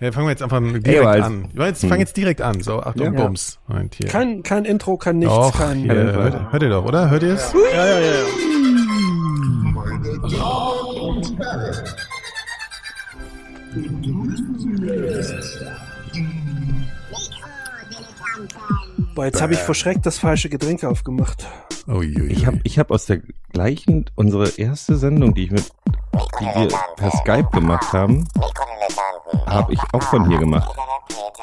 Ja, fangen wir jetzt einfach direkt Ey, an. Ja, Jetzt fang jetzt direkt an. So, Achtung, Ja. Bums. Moment, hier. Kein, kein Intro, kein nichts, Doch, kein. hier, hört, hört ihr doch, oder? Hört ihr es? Ja, ja, ja. ja. Boah, jetzt habe ich vor Schreck das falsche Getränk aufgemacht. Ich habe ich hab aus der gleichen, unsere erste Sendung, die ich mit, die wir per Skype gemacht haben, habe ich auch von hier gemacht.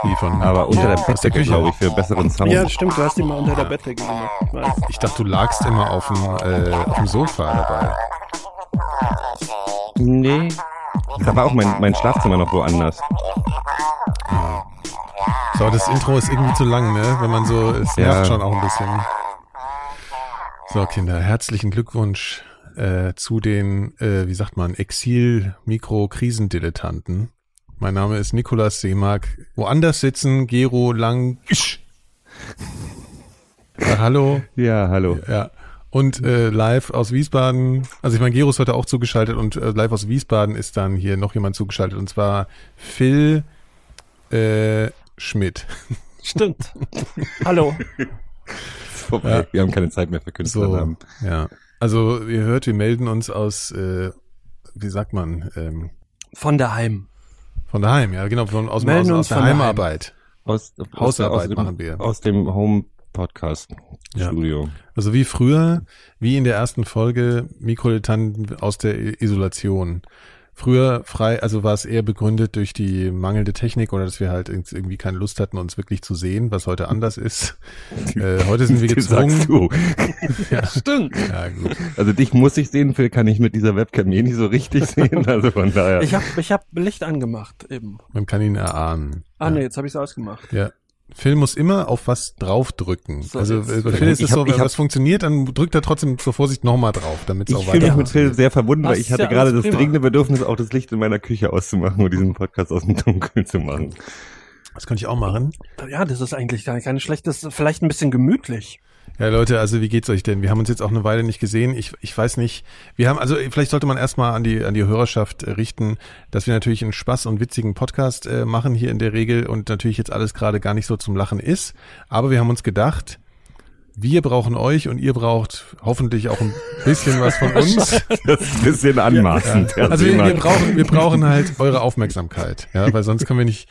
Wie von, Aber unter der Bettdecke, Küche. glaube ich, für besseren Sound. Ja, stimmt, du hast die mal unter der Bettdecke gemacht. Ich weiß. Ich dachte, du lagst immer auf dem, äh, auf dem Sofa dabei. Nee. Da war auch mein, mein Schlafzimmer noch woanders. So, das Intro ist irgendwie zu lang, ne? Wenn man so, es Ja. nervt schon auch ein bisschen. So, Kinder, herzlichen Glückwunsch äh, zu den, äh, wie sagt man, Exil-Mikro-Krisendilettanten. Mein Name ist Nikolas Seemark. Woanders sitzen Gero Lang. Ja, hallo. Ja, hallo. Ja. Und äh, live aus Wiesbaden, also ich meine, Gero ist heute auch zugeschaltet und äh, live aus Wiesbaden ist dann hier noch jemand zugeschaltet und zwar Phil äh, Schmidt. Stimmt. Hallo. Vorbei. Ja. Wir haben keine Zeit mehr für So, Künstlernamen. ja. Also ihr hört, wir melden uns aus, äh, wie sagt man, ähm, Von daheim. Von daheim, ja genau, von, aus, Melden aus, aus der. Heimarbeit. Aus, Hausarbeit aus dem, machen wir. Aus dem Home Podcast Ja. Studio. Also wie früher, wie in der ersten Folge, Mikrodilettanten aus der Isolation. Früher frei, also war es eher begründet durch die mangelnde Technik oder dass wir halt irgendwie keine Lust hatten, uns wirklich zu sehen, was heute anders ist. Äh, heute sind wir gezwungen. du. Ja, Stimmt. ja, gut. Also dich muss ich sehen, Phil kann ich mit dieser Webcam eh nicht so richtig sehen. Also von daher. Ich habe ich hab Licht angemacht eben. Man kann ihn erahnen. Ah ja. nee, jetzt habe ich es ausgemacht. Ja. Phil muss immer auf was draufdrücken. So, also jetzt- äh, bei Phil ist Ich es so, wenn ich hab- was funktioniert, dann drückt er trotzdem zur Vorsicht nochmal drauf, damit es Ich auch fühle weiter mich mit Phil sehr verbunden, weil ich hatte ja gerade das prima. dringende Bedürfnis, auch das Licht in meiner Küche auszumachen und diesen Podcast aus dem Dunkeln zu machen. Das könnte ich auch machen. Ja, das ist eigentlich gar keine schlechte, das ist vielleicht ein bisschen gemütlich. Ja, Leute, also wie geht's euch denn? Wir haben uns jetzt auch eine Weile nicht gesehen. Ich, ich weiß nicht. Wir haben, also vielleicht sollte man erstmal an die, an die Hörerschaft äh, richten, dass wir natürlich einen Spaß und witzigen Podcast äh, machen hier in der Regel und natürlich jetzt alles gerade gar nicht so zum Lachen ist. Aber wir haben uns gedacht, wir brauchen euch und ihr braucht hoffentlich auch ein bisschen was von uns. Das ist ein bisschen anmaßend. Herr Also wir, wir brauchen, wir brauchen halt eure Aufmerksamkeit, ja, weil sonst können wir nicht,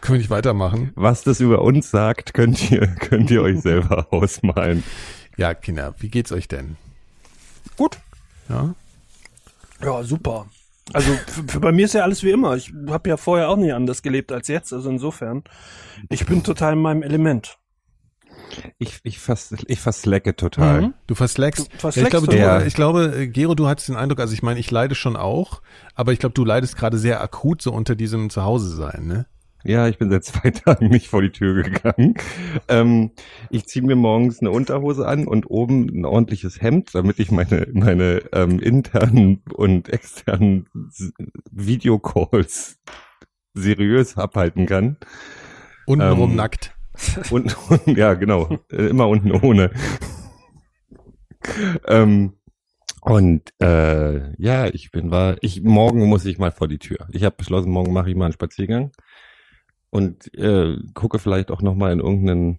können wir nicht weitermachen. Was das über uns sagt, könnt ihr, könnt ihr euch selber ausmalen. Ja, Kinder, wie geht's euch denn? Gut. Ja, Ja, super. Also für, für bei mir ist ja alles wie immer. Ich habe ja vorher auch nie anders gelebt als jetzt. Also insofern, ich bin total in meinem Element. Ich, ich, vers, ich verslacke total. Mhm. du verslackst. Du verslackst ja, ich glaube, du. du, Ja. ich glaube, äh, Gero, du hattest den Eindruck, also ich meine, ich leide schon auch, aber ich glaube, du leidest gerade sehr akut so unter diesem Zuhause sein, ne? Ja, ich bin seit zwei Tagen nicht vor die Tür gegangen. Ähm, ich ziehe mir morgens eine Unterhose an und oben ein ordentliches Hemd, damit ich meine, meine ähm, internen und externen Videocalls seriös abhalten kann. Untenrum Ähm, nackt. Und, und ja, genau, äh, immer unten ohne. ähm, und äh, ja, ich bin war, ich morgen muss ich mal vor die Tür. Ich habe beschlossen, morgen mache ich mal einen Spaziergang und äh, gucke vielleicht auch noch mal in irgendeinen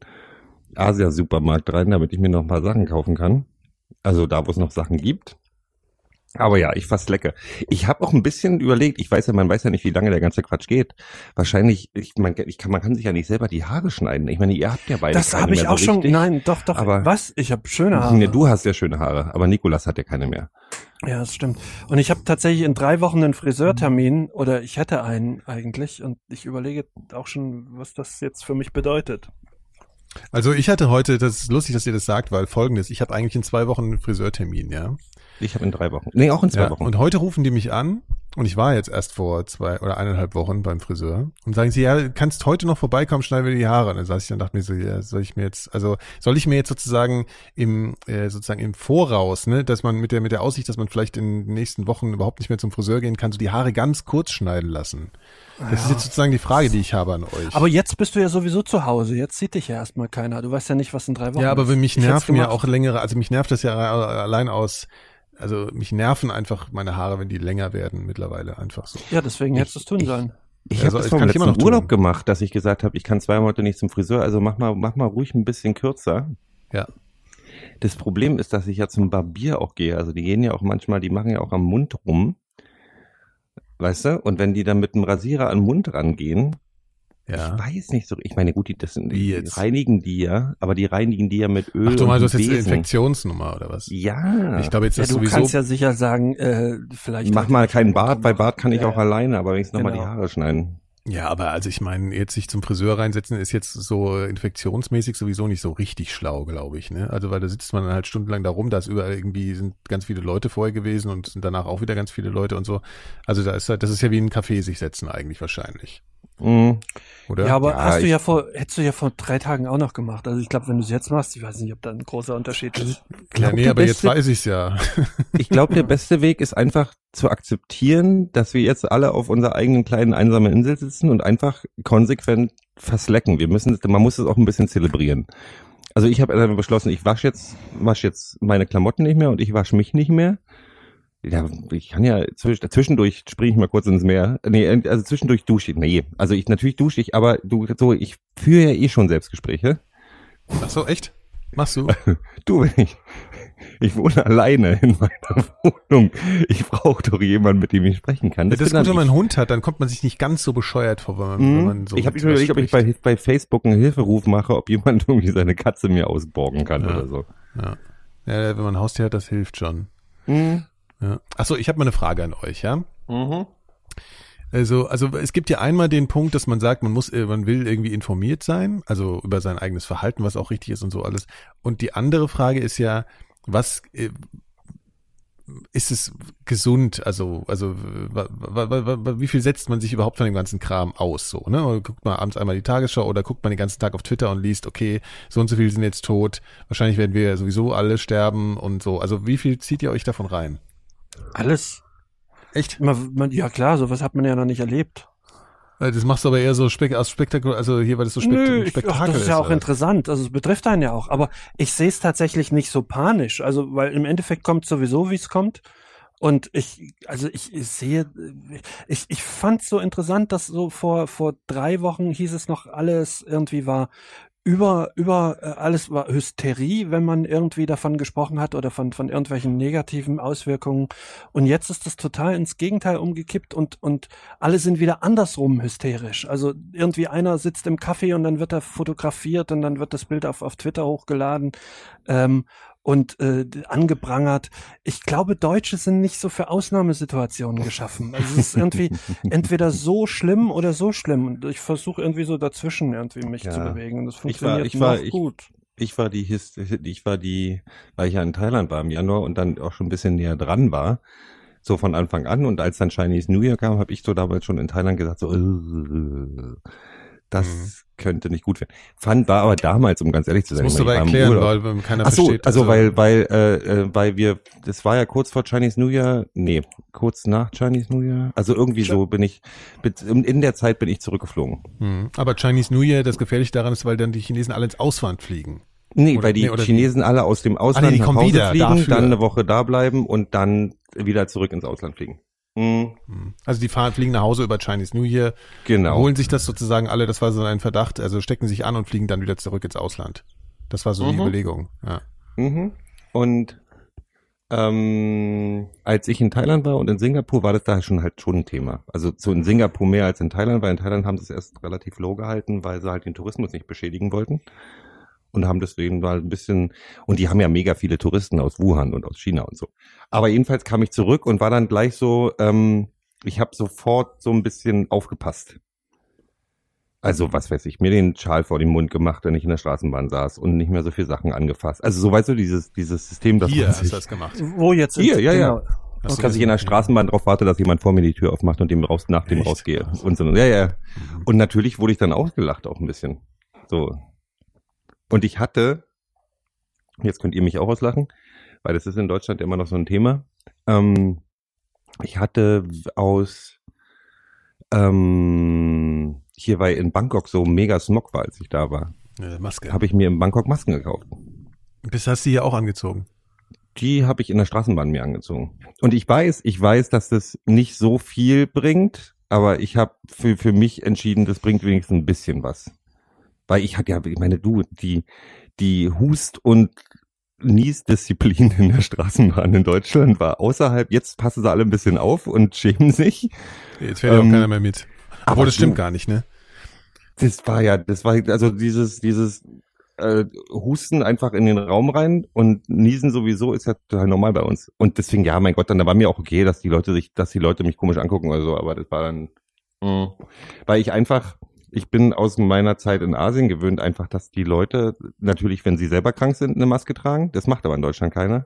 Asia-Supermarkt rein, damit ich mir noch ein paar Sachen kaufen kann. Also da, wo es noch Sachen gibt. Aber ja, ich fast lecke. Ich habe auch ein bisschen überlegt, ich weiß ja, man weiß ja nicht, wie lange der ganze Quatsch geht. Wahrscheinlich, ich, man, ich kann, man kann sich ja nicht selber die Haare schneiden. Ich meine, ihr habt ja beide Das habe ich mehr auch so schon. richtig. Nein, doch, doch. Aber- Was? Ich habe schöne Haare. Nee, du hast ja schöne Haare, aber Nikolas hat ja keine mehr. Ja, das stimmt. Und ich habe tatsächlich in drei Wochen einen Friseurtermin oder ich hätte einen eigentlich und ich überlege auch schon, was das jetzt für mich bedeutet. Also ich hatte heute, das ist lustig, dass ihr das sagt, weil folgendes, ich habe eigentlich in zwei Wochen einen Friseurtermin, ja. Ich habe in drei Wochen. Nee, auch in zwei ja Wochen. und heute rufen die mich an und ich war jetzt erst vor zwei oder eineinhalb Wochen beim Friseur und sagen sie, ja, kannst heute noch vorbeikommen, schneiden wir die Haare. Und dann saß ich dann dachte mir so, ja, soll ich mir jetzt, also soll ich mir jetzt sozusagen im äh, sozusagen im Voraus, ne, dass man mit der mit der Aussicht, dass man vielleicht in den nächsten Wochen überhaupt nicht mehr zum Friseur gehen kann, so die Haare ganz kurz schneiden lassen. Das ist jetzt sozusagen die Frage, die ich habe an euch. Aber jetzt bist du ja sowieso zu Hause. Jetzt sieht dich ja erstmal keiner. Du weißt ja nicht, was in drei Wochen Ja, aber wenn mich nerven ja auch längere, also mich nervt das ja allein aus, also mich nerven einfach meine Haare, wenn die länger werden mittlerweile einfach so. Ja, deswegen hättest du es tun ich- sollen. Ich Also, habe das vom letzten noch Urlaub tun. gemacht, dass ich gesagt habe, ich kann zweimal heute nicht zum Friseur, also mach mal, mach mal ruhig ein bisschen kürzer. Ja. Das Problem ist, dass ich ja zum Barbier auch gehe. Also die gehen ja auch manchmal, die machen ja auch am Mund rum. Weißt du? Und wenn die dann mit dem Rasierer an den Mund rangehen, Ja. ich weiß nicht so, ich meine, gut, die, das sind, die jetzt? reinigen die ja, aber die reinigen die ja mit Öl Ach du meinst, du hast jetzt eine. Infektionsnummer oder was? Ja. Ich glaube jetzt Ja, ist du sowieso. kannst ja sicher sagen, äh, vielleicht. Mach mal keinen Bart, bei Bart kann ich Ja, auch ja. alleine, aber wenigstens nochmal Genau. die Haare schneiden. Ja, aber also ich meine, jetzt sich zum Friseur reinsetzen ist jetzt so infektionsmäßig sowieso nicht so richtig schlau, glaube ich. Ne? Also weil da sitzt man dann halt stundenlang da rum, da ist überall irgendwie sind ganz viele Leute vorher gewesen und sind danach auch wieder ganz viele Leute und so. Also da ist halt, das ist ja wie in ein Café sich setzen eigentlich wahrscheinlich, Mhm. oder? Ja, aber Ja, hast du ich- ja vor, hättest du ja vor drei Tagen auch noch gemacht. Also ich glaube, wenn du es jetzt machst, ich weiß nicht, ob da ein großer Unterschied ist. ja, nee, aber jetzt beste- weiß ich's ja. Ich glaube, der beste Weg ist einfach zu akzeptieren, dass wir jetzt alle auf unserer eigenen kleinen einsamen Insel sitzen und einfach konsequent verslecken. Wir müssen, man muss es auch ein bisschen zelebrieren. Also ich habe einfach beschlossen, ich wasche jetzt, wasche jetzt meine Klamotten nicht mehr und ich wasche mich nicht mehr. Ja, ich kann ja zwisch- zwischendurch springe ich mal kurz ins Meer. Nee, also zwischendurch dusche ich. Nee, also ich natürlich dusche ich, aber du so, ich führe ja eh schon Selbstgespräche. Ach so, echt? Machst du? Du, wenn ich, ich wohne alleine in meiner Wohnung. Ich brauche doch jemanden, mit dem ich sprechen kann. Das, das ist gut, wenn man einen Hund hat, dann kommt man sich nicht ganz so bescheuert vor, wenn man, ich. wenn Mhm. man so ich habe überlegt, ob ich bei, bei Facebook einen Hilferuf mache, ob jemand irgendwie seine Katze mir ausborgen kann Ja. oder so. Ja. ja, wenn man ein Haustier hat, das hilft schon. Mhm. Ja. Ach so, ich habe mal eine Frage an euch, ja? Mhm. Also, also es gibt ja einmal den Punkt, dass man sagt, man muss, äh, man will irgendwie informiert sein, also über sein eigenes Verhalten, was auch richtig ist und so alles. Und die andere Frage ist ja, was äh, ist es gesund? Also, also wie viel setzt man sich überhaupt von dem ganzen Kram aus? So, ne? Oder guckt man abends einmal die Tagesschau oder guckt man den ganzen Tag auf Twitter und liest, okay, so und so viele sind jetzt tot, wahrscheinlich werden wir sowieso alle sterben und so. Also wie viel zieht ihr euch davon rein? Alles. Echt? Man, man, ja klar, sowas hat man ja noch nicht erlebt. Äh, Das machst du aber eher so spek aus Spektakel, also hier, weil das so spekt Nö, Spektakel ach, das ist ja auch oder? interessant. Also es betrifft einen ja auch. Aber ich sehe es tatsächlich nicht so panisch. Also, weil im Endeffekt kommt sowieso, wie es kommt. Und ich, also ich, ich sehe, ich, ich fand so interessant, dass so vor, vor drei Wochen hieß es noch, alles irgendwie war über, über, äh, alles war Hysterie, wenn man irgendwie davon gesprochen hat oder von, von irgendwelchen negativen Auswirkungen. Und jetzt ist das total ins Gegenteil umgekippt und, und alle sind wieder andersrum hysterisch. Also irgendwie einer sitzt im Café und dann wird er fotografiert und dann wird das Bild auf, auf Twitter hochgeladen. Ähm, und äh, angeprangert. Ich glaube, Deutsche sind nicht so für Ausnahmesituationen geschaffen. Also es ist irgendwie entweder so schlimm oder so schlimm. Und ich versuche irgendwie so dazwischen irgendwie mich Ja. zu bewegen. Und das Ich war- funktioniert ich war- noch ich- gut. Ich war die, His ich war die, weil ich ja in Thailand war im Januar und dann auch schon ein bisschen näher dran war, so von Anfang an. Und als dann Chinese New Year kam, habe ich so damals schon in Thailand gesagt, so, äh, das Mhm. könnte nicht gut werden. Fand war aber damals, um ganz ehrlich zu Das sein, musst du aber erklären, weil keiner Ach so, versteht. also weil, weil, äh, äh, weil wir, das war ja kurz vor Chinese New Year, nee, kurz nach Chinese New Year. Also irgendwie so bin ich, in der Zeit bin ich zurückgeflogen. Hm. Aber Chinese New Year, das gefährliche daran ist, weil dann die Chinesen alle ins Ausland fliegen. Nee, Oder- weil die nee? Chinesen alle aus dem Ausland Ah, nee, die nach Hause wieder fliegen, dafür. dann eine Woche da bleiben und dann wieder zurück ins Ausland fliegen. Mhm, Hm. Also die fahren, fliegen nach Hause über Chinese New Year, genau. holen sich das sozusagen alle, das war so ein Verdacht, also stecken sich an und fliegen dann wieder zurück ins Ausland. Das war so die Mhm. Überlegung. Ja. Mhm. Und ähm, als ich in Thailand war und in Singapur, war das da schon halt schon ein Thema. Also so in Singapur mehr als in Thailand, weil in Thailand haben sie es erst relativ low gehalten, weil sie halt den Tourismus nicht beschädigen wollten. Und haben deswegen mal ein bisschen, und die haben ja mega viele Touristen aus Wuhan und aus China und so. Aber jedenfalls kam ich zurück und war dann gleich so, ähm, ich habe sofort so ein bisschen aufgepasst. Also, was weiß ich, mir den Schal vor den Mund gemacht, wenn ich in der Straßenbahn saß und nicht mehr so viel Sachen angefasst. Also, so weißt du, dieses, dieses System, das Hier hast du das gemacht. Wo jetzt? Hier, ja, ja. genau. Hast du dass ich in der Straßenbahn drauf warte, dass jemand vor mir die Tür aufmacht und dem raus, nach dem Echt? rausgehe. Und so, ja, ja. Und natürlich wurde ich dann ausgelacht auch ein bisschen. So. Und ich hatte, jetzt könnt ihr mich auch auslachen, weil das ist in Deutschland immer noch so ein Thema. Ähm, ich hatte aus, ähm, hier weil in Bangkok so mega Smog war, als ich da war, Äh, Maske. habe ich mir in Bangkok Masken gekauft. Bis hast du hier auch angezogen. Die habe ich in der Straßenbahn mir angezogen. Und ich weiß, ich weiß, dass das nicht so viel bringt, aber ich habe für, für mich entschieden, das bringt wenigstens ein bisschen was. Weil ich hatte ja, ich meine, du, die, die Hust- und Niesdisziplin in der Straßenbahn in Deutschland war außerhalb, jetzt passen sie alle ein bisschen auf und schämen sich. Jetzt fährt ja Ähm, auch keiner mehr mit. aber Obwohl, das stimmt du- gar nicht, ne? Das war ja, das war also dieses, dieses äh, Husten einfach in den Raum rein und Niesen sowieso ist ja total normal bei uns. Und deswegen, ja, mein Gott, dann da war mir auch okay, dass die Leute sich, dass die Leute mich komisch angucken oder so, aber das war dann, mh, weil ich einfach, ich bin aus meiner Zeit in Asien gewöhnt, einfach, dass die Leute natürlich, wenn sie selber krank sind, eine Maske tragen. Das macht aber in Deutschland keiner.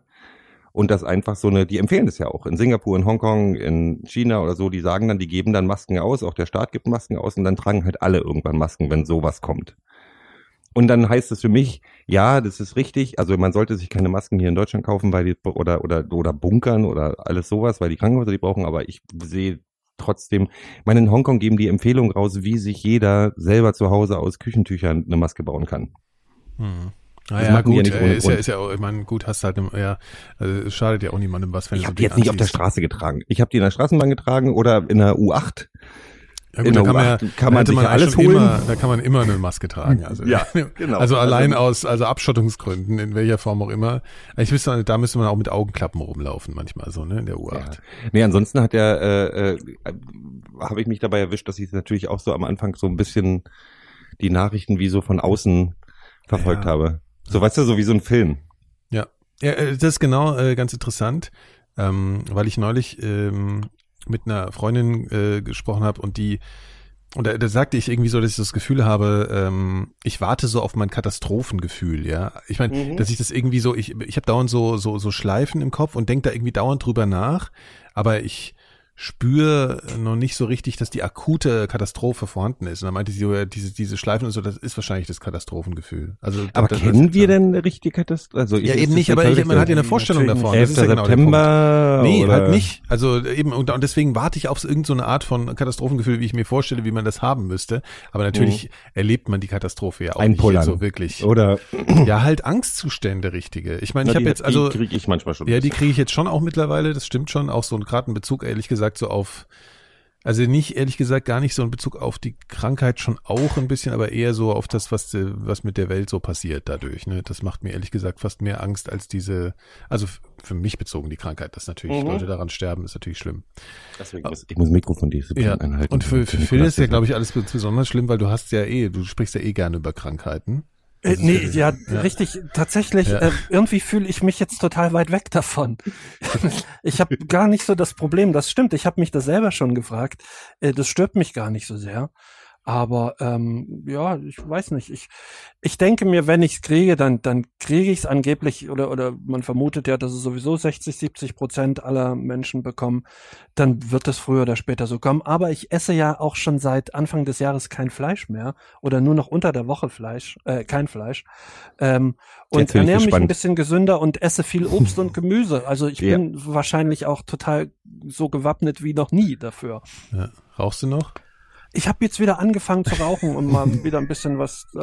Und das einfach so eine, die empfehlen das ja auch. In Singapur, in Hongkong, in China oder so, die sagen dann, die geben dann Masken aus, auch der Staat gibt Masken aus und dann tragen halt alle irgendwann Masken, wenn sowas kommt. Und dann heißt es für mich, ja, das ist richtig. Also man sollte sich keine Masken hier in Deutschland kaufen, weil die oder oder oder bunkern oder alles sowas, weil die Krankenhäuser die brauchen. Aber ich sehe trotzdem, ich meine, in Hongkong geben die Empfehlung raus, wie sich jeder selber zu Hause aus Küchentüchern eine Maske bauen kann. Hm. Naja, ja gut, nicht äh, ist ja, ist ja auch, ich meine, gut, hast halt, ja, also, es schadet ja auch niemandem was, wenn Ich habe die jetzt nicht auf der. Straße getragen. Ich habe die in der Straßenbahn getragen oder in der U8. Ja, gut, da kann man, ja, U8 kann man eigentlich alles holen. Immer, da kann man immer eine Maske tragen. Also, Ja, genau. Also allein Also- aus, also Abschottungsgründen, in welcher Form auch immer. Ich wüsste, da müsste man auch mit Augenklappen rumlaufen manchmal so, ne, in der U8. Ja. Nee, ansonsten hat er, äh, äh, habe ich mich dabei erwischt, dass ich natürlich auch so am Anfang so ein bisschen die Nachrichten wie so von außen verfolgt Ja. habe. So, weißt du, so wie so ein Film. Ja, ja äh, das ist genau äh, ganz interessant, ähm, weil ich neulich ähm, mit einer Freundin äh, gesprochen habe und die und da, da sagte ich irgendwie so, dass ich das Gefühl habe, ähm, ich warte so auf mein Katastrophengefühl, ja. Ich meine, Mhm. dass ich das irgendwie so, ich, ich habe dauernd so, so, so Schleifen im Kopf und denke da irgendwie dauernd drüber nach, aber ich spüre noch nicht so richtig, dass die akute Katastrophe vorhanden ist. Und dann meinte sie, so, ja, diese, diese Schleifen und so, das ist wahrscheinlich das Katastrophengefühl. Also, Aber das, kennen wir denn eine richtige Katastrophe? Also Ja, eben nicht, das aber ich, man hat ja eine? Vorstellung davon. nicht. Das 11. ist ja genau. September? Nee, oder? halt nicht. Also eben, und, und deswegen warte ich auf irgendeine Art von Katastrophengefühl, wie ich mir vorstelle, wie man das haben müsste. Aber natürlich erlebt man die Katastrophe ja auch nicht Einpullern. jetzt so wirklich. Oder Ja, halt Angstzustände, richtige. Ich meine, ich habe jetzt, also, die kriege ich manchmal schon. ja, die kriege ich jetzt schon auch mittlerweile, das stimmt schon, auch so einen gerade einen Bezug, ehrlich gesagt, so auf, also nicht, ehrlich gesagt, gar nicht so einen Bezug auf die Krankheit schon auch ein bisschen, aber eher so auf das, was, was mit der Welt so passiert dadurch. Ne? Das macht mir ehrlich gesagt fast mehr Angst als diese, also für mich bezogen die Krankheit, dass natürlich Mhm. Leute daran sterben, ist natürlich schlimm. Deswegen muss, ich muss Mikrofon die Ja, einhalten. und für, für Phil ist ja, glaube ich, alles besonders schlimm, weil du hast ja eh, du sprichst ja eh gerne über Krankheiten. Äh, ist nee, ja- ja, ja. richtig, tatsächlich, Ja. äh, irgendwie fühle ich mich jetzt total weit weg davon. ich habe gar nicht so das Problem, das stimmt, ich habe mich das selber schon gefragt, äh, das stört mich gar nicht so sehr. Aber ähm, ja, ich weiß nicht. Ich, ich denke mir, wenn ich es kriege, dann, dann kriege ich es angeblich, oder, oder man vermutet ja, dass es sowieso 60, 70 Prozent aller Menschen bekommen, dann wird es früher oder später so kommen. Aber ich esse ja auch schon seit Anfang des Jahres kein Fleisch mehr oder nur noch unter der Woche Fleisch, äh, kein Fleisch. Ähm, und Jetzt ernähre mich ein bisschen gesünder und esse viel Obst und Gemüse. Also ich Ja. bin wahrscheinlich auch total so gewappnet wie noch nie dafür. Ja. Rauchst du noch? Ich habe jetzt wieder angefangen zu rauchen, um mal wieder ein bisschen was, äh,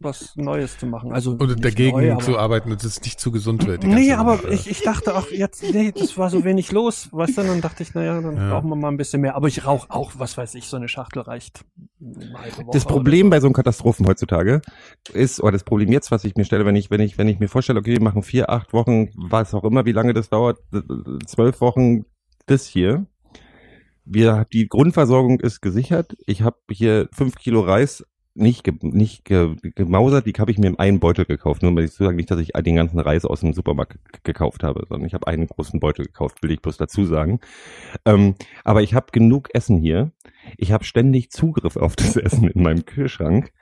was Neues zu machen. Also nicht dagegen neu, zu arbeiten, dass es nicht zu gesund wird? Nee, aber Sache? ich, ich dachte auch jetzt, nee, das war so wenig los, weißt du, dann dachte ich, naja, dann Ja. brauchen wir mal ein bisschen mehr. Aber ich rauche auch, was weiß ich, so eine Schachtel reicht. eine Das Problem bei so einem Katastrophen heutzutage ist, oder das Problem jetzt, was ich mir stelle, wenn ich, wenn ich, wenn ich mir vorstelle, okay, wir machen vier, acht Wochen, was auch immer, wie lange das dauert, äh, zwölf Wochen, das hier. Wir, die Grundversorgung ist gesichert. Ich habe hier fünf Kilo Reis nicht, ge, nicht ge, gemausert, die habe ich mir in einen Beutel gekauft. Nur mal zu sagen, nicht, dass ich den ganzen Reis aus dem Supermarkt gekauft habe, sondern ich habe einen großen Beutel gekauft, will ich bloß dazu sagen. Ähm, aber ich habe genug Essen hier. Ich habe ständig Zugriff auf das Essen in meinem Kühlschrank.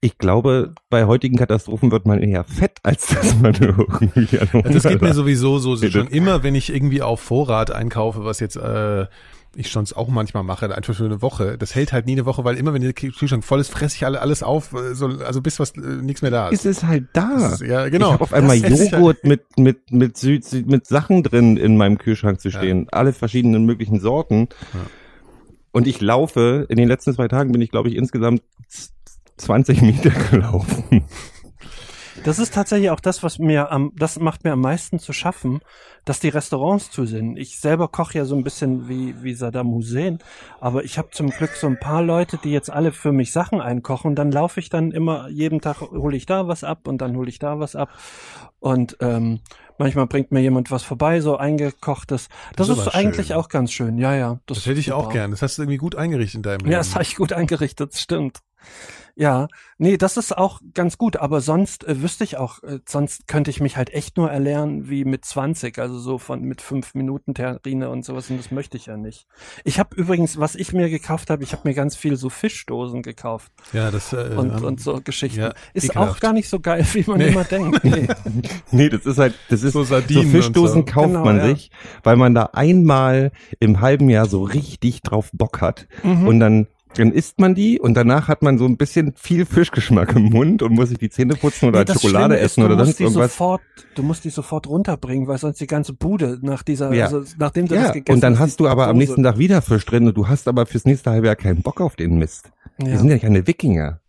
Ich glaube, bei heutigen Katastrophen wird man eher fett, als dass man irgendwie Ja, das geht mir sowieso so, schon immer, wenn ich irgendwie auf Vorrat einkaufe, was jetzt äh, ich schon auch manchmal mache, einfach für eine Woche. Das hält halt nie eine Woche, weil immer wenn der Kühlschrank voll ist, fresse ich alle alles auf, äh, so, also bis was äh, nichts mehr da ist. ist es halt da. Ist- ja, genau. Ich habe auf einmal Das ist Joghurt mit mit mit Süd, mit Sachen drin in meinem Kühlschrank zu Ja. stehen, alle verschiedenen möglichen Sorten. Ja. Und ich laufe in den letzten zwei Tagen bin ich glaube ich insgesamt z- 20 Meter gelaufen. Das ist tatsächlich auch das, was mir am, das macht mir am meisten zu schaffen, dass die Restaurants zu sind. Ich selber koche ja so ein bisschen wie, wie Saddam Hussein, aber ich habe zum Glück so ein paar Leute, die jetzt alle für mich Sachen einkochen. Dann laufe ich dann immer, jeden Tag hole ich da was ab und dann hole ich da was ab. Und ähm, manchmal bringt mir jemand was vorbei, so eingekochtes. Das, Das ist ist, eigentlich schön. auch ganz schön. Ja, ja. Das, hätte ich auch super. gern. Das hast du irgendwie gut eingerichtet in deinem Leben. Ja, das habe ich gut eingerichtet, das stimmt. Ja, nee, das ist auch ganz gut, aber sonst äh, wüsste ich auch, äh, sonst könnte ich mich halt echt nur erlernen wie mit 20, also so von mit fünf Minuten Terrine und sowas und das möchte ich ja nicht. Ich habe übrigens, was ich mir gekauft habe, ich habe mir ganz viel so Fischdosen gekauft ja, das äh, und, ähm, und so Geschichten. ja, ist ekelhaft. auch gar nicht so geil, wie man Nee. immer denkt. Nee. Nee, das ist halt, das ist So so, Sardinen Fischdosen und so. kauft Genau, man ja. sich, weil man da einmal im halben Jahr so richtig drauf Bock hat Mhm. und dann dann isst man die und danach hat man so ein bisschen viel Fischgeschmack im Mund und muss sich die Zähne putzen oder Nee, das Schokolade ist, essen du oder musst sonst die irgendwas. Sofort, du musst die sofort runterbringen, weil sonst die ganze Bude nach dieser, Ja. also nachdem du das Ja, gegessen und dann hast, hast du aber am Dose. nächsten Tag wieder Fisch drin und du hast aber fürs nächste halbe Jahr keinen Bock auf den Mist. Die Ja. sind ja keine Wikinger.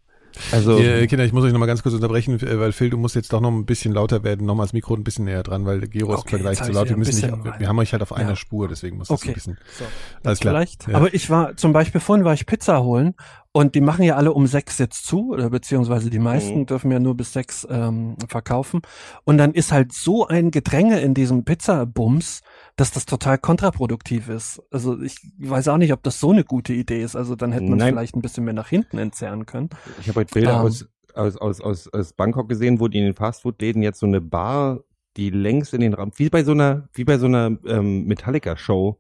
Also, Ihr, Kinder, ich muss euch noch mal ganz kurz unterbrechen, äh, weil Phil, du musst jetzt doch noch ein bisschen lauter werden, noch mal das Mikro ein bisschen näher dran, weil Gero ist im Okay, Vergleich jetzt zu laut. Wir müssen nicht, wir haben euch halt auf einer Ja. Spur, deswegen muss das Okay. ein bisschen. So. Alles klar. Vielleicht. Ja. Aber ich war zum Beispiel vorhin war ich Pizza holen und die machen ja alle um sechs jetzt zu, oder beziehungsweise die meisten Mhm. dürfen ja nur bis sechs ähm, verkaufen. Und dann ist halt so ein Gedränge in diesem Pizzabums, dass das total kontraproduktiv ist. Also ich weiß auch nicht, ob das so eine gute Idee ist. Also dann hätte man Nein. vielleicht ein bisschen mehr nach hinten entzerren können. ich habe heute Bilder Ähm. aus, aus, aus, aus, aus Bangkok gesehen, wo die in den Fastfood-Läden jetzt so eine Bar, die längs in den Raum, wie bei so einer, wie bei so einer ähm, Metallica-Show,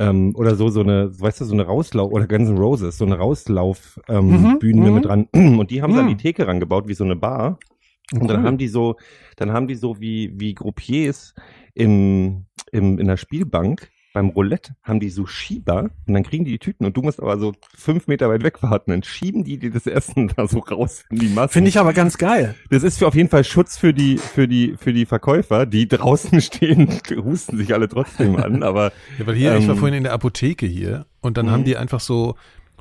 ähm, oder so, so eine, weißt du, so eine Rauslauf, oder Guns N' Roses, so eine Rauslauf, ähm, Mhm, mhm. mit dran. Und die haben sie an die Mhm. Theke rangebaut, wie so eine Bar. Und dann Cool. haben die so, dann haben die so wie, wie Groupiers im, im, in der Spielbank beim Roulette haben die so Schieber und dann kriegen die die Tüten und du musst aber so fünf Meter weit weg warten. Dann schieben die dir das Essen da so raus in die Masse. Finde ich aber ganz geil. Das ist für auf jeden Fall Schutz für die, für die, für die Verkäufer, die draußen stehen, husten sich alle trotzdem an, aber Ja, weil hier, ich war Ähm. vorhin in der Apotheke hier und dann Mhm. haben die einfach so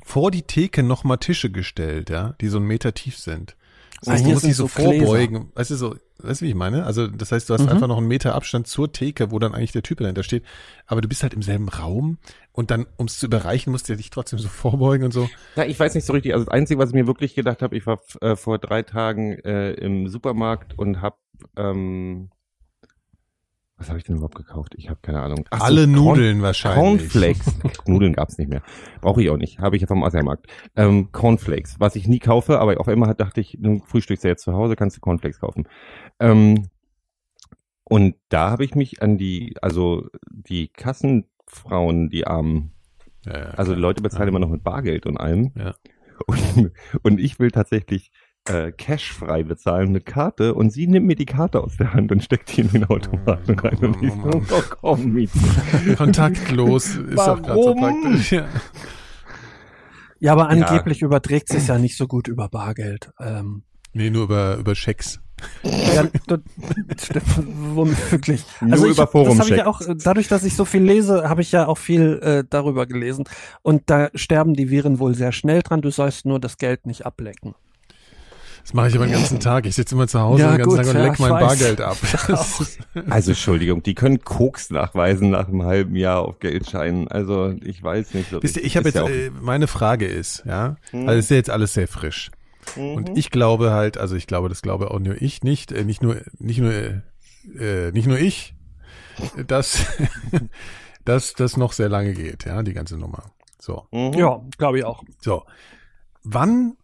vor die Theke noch mal Tische gestellt, ja, die so einen Meter tief sind. Das Ah, heißt, du musst dich so vorbeugen. Weißt du so, weißt du, wie ich meine? Also, das heißt, du hast Mhm. einfach noch einen Meter Abstand zur Theke, wo dann eigentlich der Typ dahinter steht. Aber du bist halt im selben Raum und dann, um es zu überreichen, musst du dich trotzdem so vorbeugen und so. Ja, ich weiß nicht so richtig. Also das Einzige, was ich mir wirklich gedacht habe, ich war äh, vor drei Tagen äh, im Supermarkt und habe ähm, was habe ich denn überhaupt gekauft? Ich habe keine Ahnung. Ach so, Alle Corn- Nudeln wahrscheinlich. Cornflakes. Nudeln gab's nicht mehr. Brauche ich auch nicht. Habe ich ja vom Asiamarkt. Ähm, Cornflakes, was ich nie kaufe, aber auch immer hat, dachte ich, du frühstückst ja jetzt zu Hause, kannst du Cornflakes kaufen. Ähm, und da habe ich mich an die, also die Kassenfrauen, die armen Ja, ja, also die Leute bezahlen Ja. immer noch mit Bargeld und allem. Ja. Und, und ich will tatsächlich äh, cashfrei bezahlen mit Karte und sie nimmt mir die Karte aus der Hand und steckt die in den Automaten rein. Und ich so, oh komm. Kontaktlos ist auch gerade so Warum? praktisch. Ja. Ja, aber angeblich überträgt sich ja nicht so gut über Bargeld. Ähm, Nee, nur über, über Schecks. ja, das stimmt womöglich. Nur Also ich, über hab- das habe ich ja auch, dadurch, dass ich so viel lese, habe ich ja auch viel äh, darüber gelesen. Und da sterben die Viren wohl sehr schnell dran. Du sollst nur das Geld nicht ablecken. Das mache ich aber den ganzen Tag. Ich sitze immer zu Hause Ja, den ganzen gut, Tag und ja, leck ich mein weiß. Bargeld ab. Also Entschuldigung, die können Koks nachweisen nach einem halben Jahr auf Geldscheinen. Also ich weiß nicht so. Wisst ihr, ich habe jetzt, ja äh, meine Frage ist, ja, Hm. also ist ja jetzt alles sehr frisch. Mhm. Und ich glaube halt, also ich glaube, das glaube auch nur ich nicht, äh, nicht nur, nicht nur, äh, nicht nur ich, dass, dass das noch sehr lange geht, ja, die ganze Nummer. So, Mhm. Ja, glaube ich auch. so. Wann,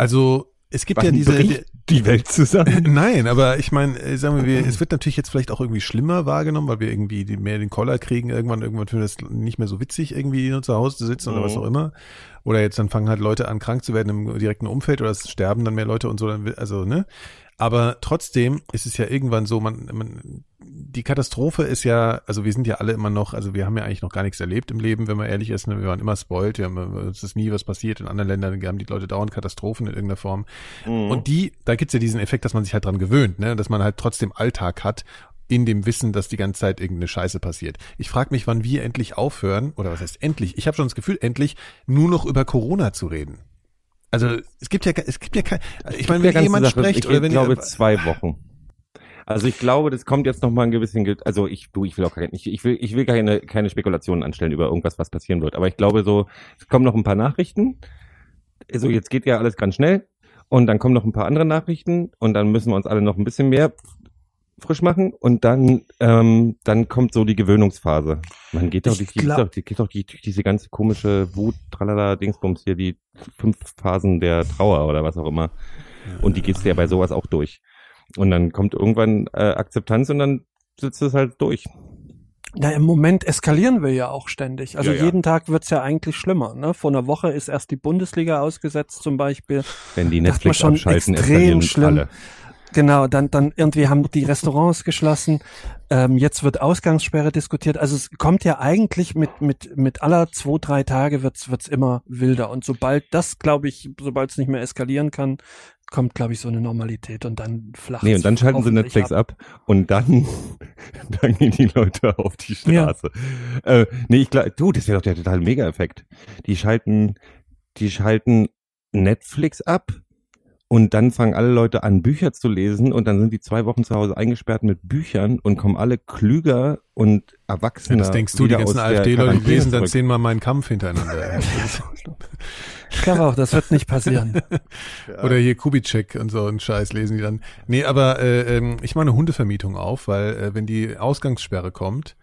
also es gibt Wann ja diese, bricht die Welt zusammen. Nein, aber ich meine, äh, sagen wir, es wird natürlich jetzt vielleicht auch irgendwie schlimmer wahrgenommen, weil wir irgendwie mehr den Koller kriegen, irgendwann, irgendwann finden wir es nicht mehr so witzig, irgendwie zu Hause zu sitzen oder was Mhm. auch immer. Oder jetzt dann fangen halt Leute an, krank zu werden im direkten Umfeld oder es sterben dann mehr Leute und so, dann, also, ne? Aber trotzdem ist es ja irgendwann so, man, man, die Katastrophe ist ja, also wir sind ja alle immer noch, also wir haben ja eigentlich noch gar nichts erlebt im Leben, wenn man ehrlich ist, ne? wir waren immer spoiled, wir haben, es ist nie was passiert, in anderen Ländern haben die Leute dauernd Katastrophen in irgendeiner Form. Mhm. Und die, da gibt's ja diesen Effekt, dass man sich halt dran gewöhnt, ne? dass man halt trotzdem Alltag hat, in dem Wissen, dass die ganze Zeit irgendeine Scheiße passiert. Ich frage mich, wann wir endlich aufhören, oder was heißt endlich? Ich habe schon das Gefühl, endlich nur noch über Corona zu reden. Also es gibt ja, es gibt ja kein, ich meine, wenn jemand Sache, spricht ich oder wenn glaube ihr, zwei Wochen. Also ich glaube, das kommt jetzt noch mal ein gewissen, Ge- also ich, du, ich will auch keine, ich, ich will, ich will keine, keine Spekulationen anstellen über irgendwas, was passieren wird. Aber ich glaube so, es kommen noch ein paar Nachrichten. Also jetzt geht ja alles ganz schnell und dann kommen noch ein paar andere Nachrichten und dann müssen wir uns alle noch ein bisschen mehr frisch machen und dann, ähm, dann kommt so die Gewöhnungsphase. Man geht doch, durch, die, glaub- doch, die geht doch die, diese ganze komische Wut, tralala, Dingsbums hier, die fünf Phasen der Trauer oder was auch immer. Und die geht's ja bei sowas auch durch. Und dann kommt irgendwann äh, Akzeptanz und dann sitzt es halt durch. Na, im Moment eskalieren wir ja auch ständig. Also Ja, ja. jeden Tag wird's ja eigentlich schlimmer. Ne? Vor einer Woche ist erst die Bundesliga ausgesetzt zum Beispiel. Wenn die Netflix schon abschalten, extrem eskalieren schlimm. alle. Genau, dann, dann irgendwie haben die Restaurants geschlossen. Ähm, jetzt wird Ausgangssperre diskutiert. Also es kommt ja eigentlich mit, mit, mit aller zwei, drei Tage wird's, wird's immer wilder. Und sobald das, glaube ich, sobald es nicht mehr eskalieren kann, kommt, glaube ich, so eine Normalität und dann flacht Nee, und dann schalten sie Netflix ab. und dann, dann gehen die Leute auf die Straße. Äh, nee, ich glaube, du, das wäre doch der total Mega-Effekt. Die schalten, die schalten Netflix ab und dann fangen alle Leute an, Bücher zu lesen und dann sind die zwei Wochen zu Hause eingesperrt mit Büchern und kommen alle klüger und ja, erwachsener. das denkst du, die ganzen AfD-Leute lesen dann zehnmal meinen Kampf hintereinander. Ich glaube auch, das wird nicht passieren. Oder hier Kubitschek und so ein Scheiß lesen die dann. Nee, aber äh, ähm, ich mache eine Hundevermietung auf, weil äh, wenn die Ausgangssperre kommt,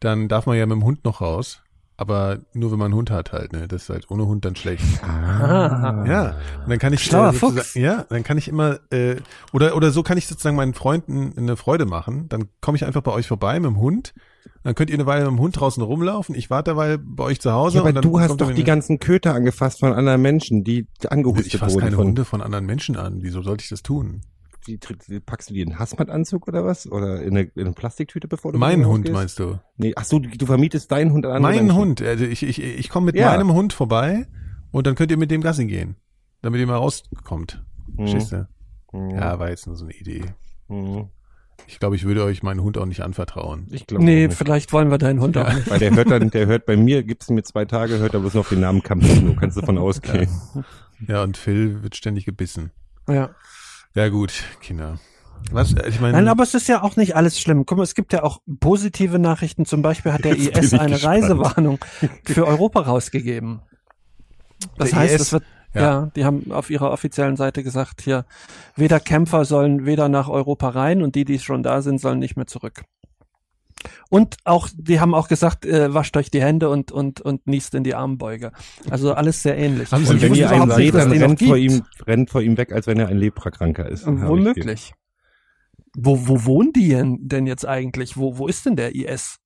dann darf man ja mit dem Hund noch raus. Aber nur wenn man einen Hund hat halt, ne? Das ist halt ohne Hund dann schlecht. Ah. Ja, und dann kann ich Schlauer sozusagen- Fuchs. ja, dann kann ich immer äh, oder oder so kann ich sozusagen meinen Freunden eine Freude machen. Dann komme ich einfach bei euch vorbei mit dem Hund. Dann könnt ihr eine Weile mit dem Hund draußen rumlaufen. Ich warte dabei bei euch zu Hause. Ja, aber du hast doch die ganzen Köter angefasst von anderen Menschen, die angehustet Ich fasse wurden keine von Hunde von anderen Menschen an. Wieso sollte ich das tun? Die, die, packst du die in einen Hazmat-Anzug oder was? Oder in eine, in eine Plastiktüte, bevor du Mein Hund rausgehst? meinst du? Nee, ach so, du, du vermietest deinen Hund an andere Mein Menschen. Hund. Also ich, ich, ich komme mit Ja. meinem Hund vorbei und dann könnt ihr mit dem Gassi gehen. Damit ihr mal rauskommt. Mhm. Verstehst du? Mhm. Ja, war jetzt nur so eine Idee. Mhm. Ich glaube, ich würde euch meinen Hund auch nicht anvertrauen. Ich glaube Nee, vielleicht wollen wir deinen Hund auch nicht. Weil der hört dann, der hört bei mir, gibt's mir zwei Tage, hört er bloß noch den Namen Campino, kannst du davon ausgehen. Ja, und Phil wird ständig gebissen. Ja. Ja gut, Kinder. Was? äh, Ich meine, Nein, aber es ist ja auch nicht alles schlimm. Guck mal, es gibt ja auch positive Nachrichten. Zum Beispiel hat der Jetzt IS eine gespannt. Reisewarnung für Europa rausgegeben. Das Der heißt, IS? es wird, Ja. ja. die haben auf ihrer offiziellen Seite gesagt, hier, weder Kämpfer sollen weder nach Europa rein und die, die schon da sind, sollen nicht mehr zurück. Und auch, die haben auch gesagt, äh, wascht euch die Hände und, und, und niest in die Armbeuge. Also alles sehr ähnlich. Haben sie wenn ihr einen seht, dass dann rennt vor, ihm, rennt vor ihm weg, als wenn er ein Leprakranker ist. Womöglich. Wo, wo wohnen die denn, denn jetzt eigentlich? Wo, wo ist denn der IS?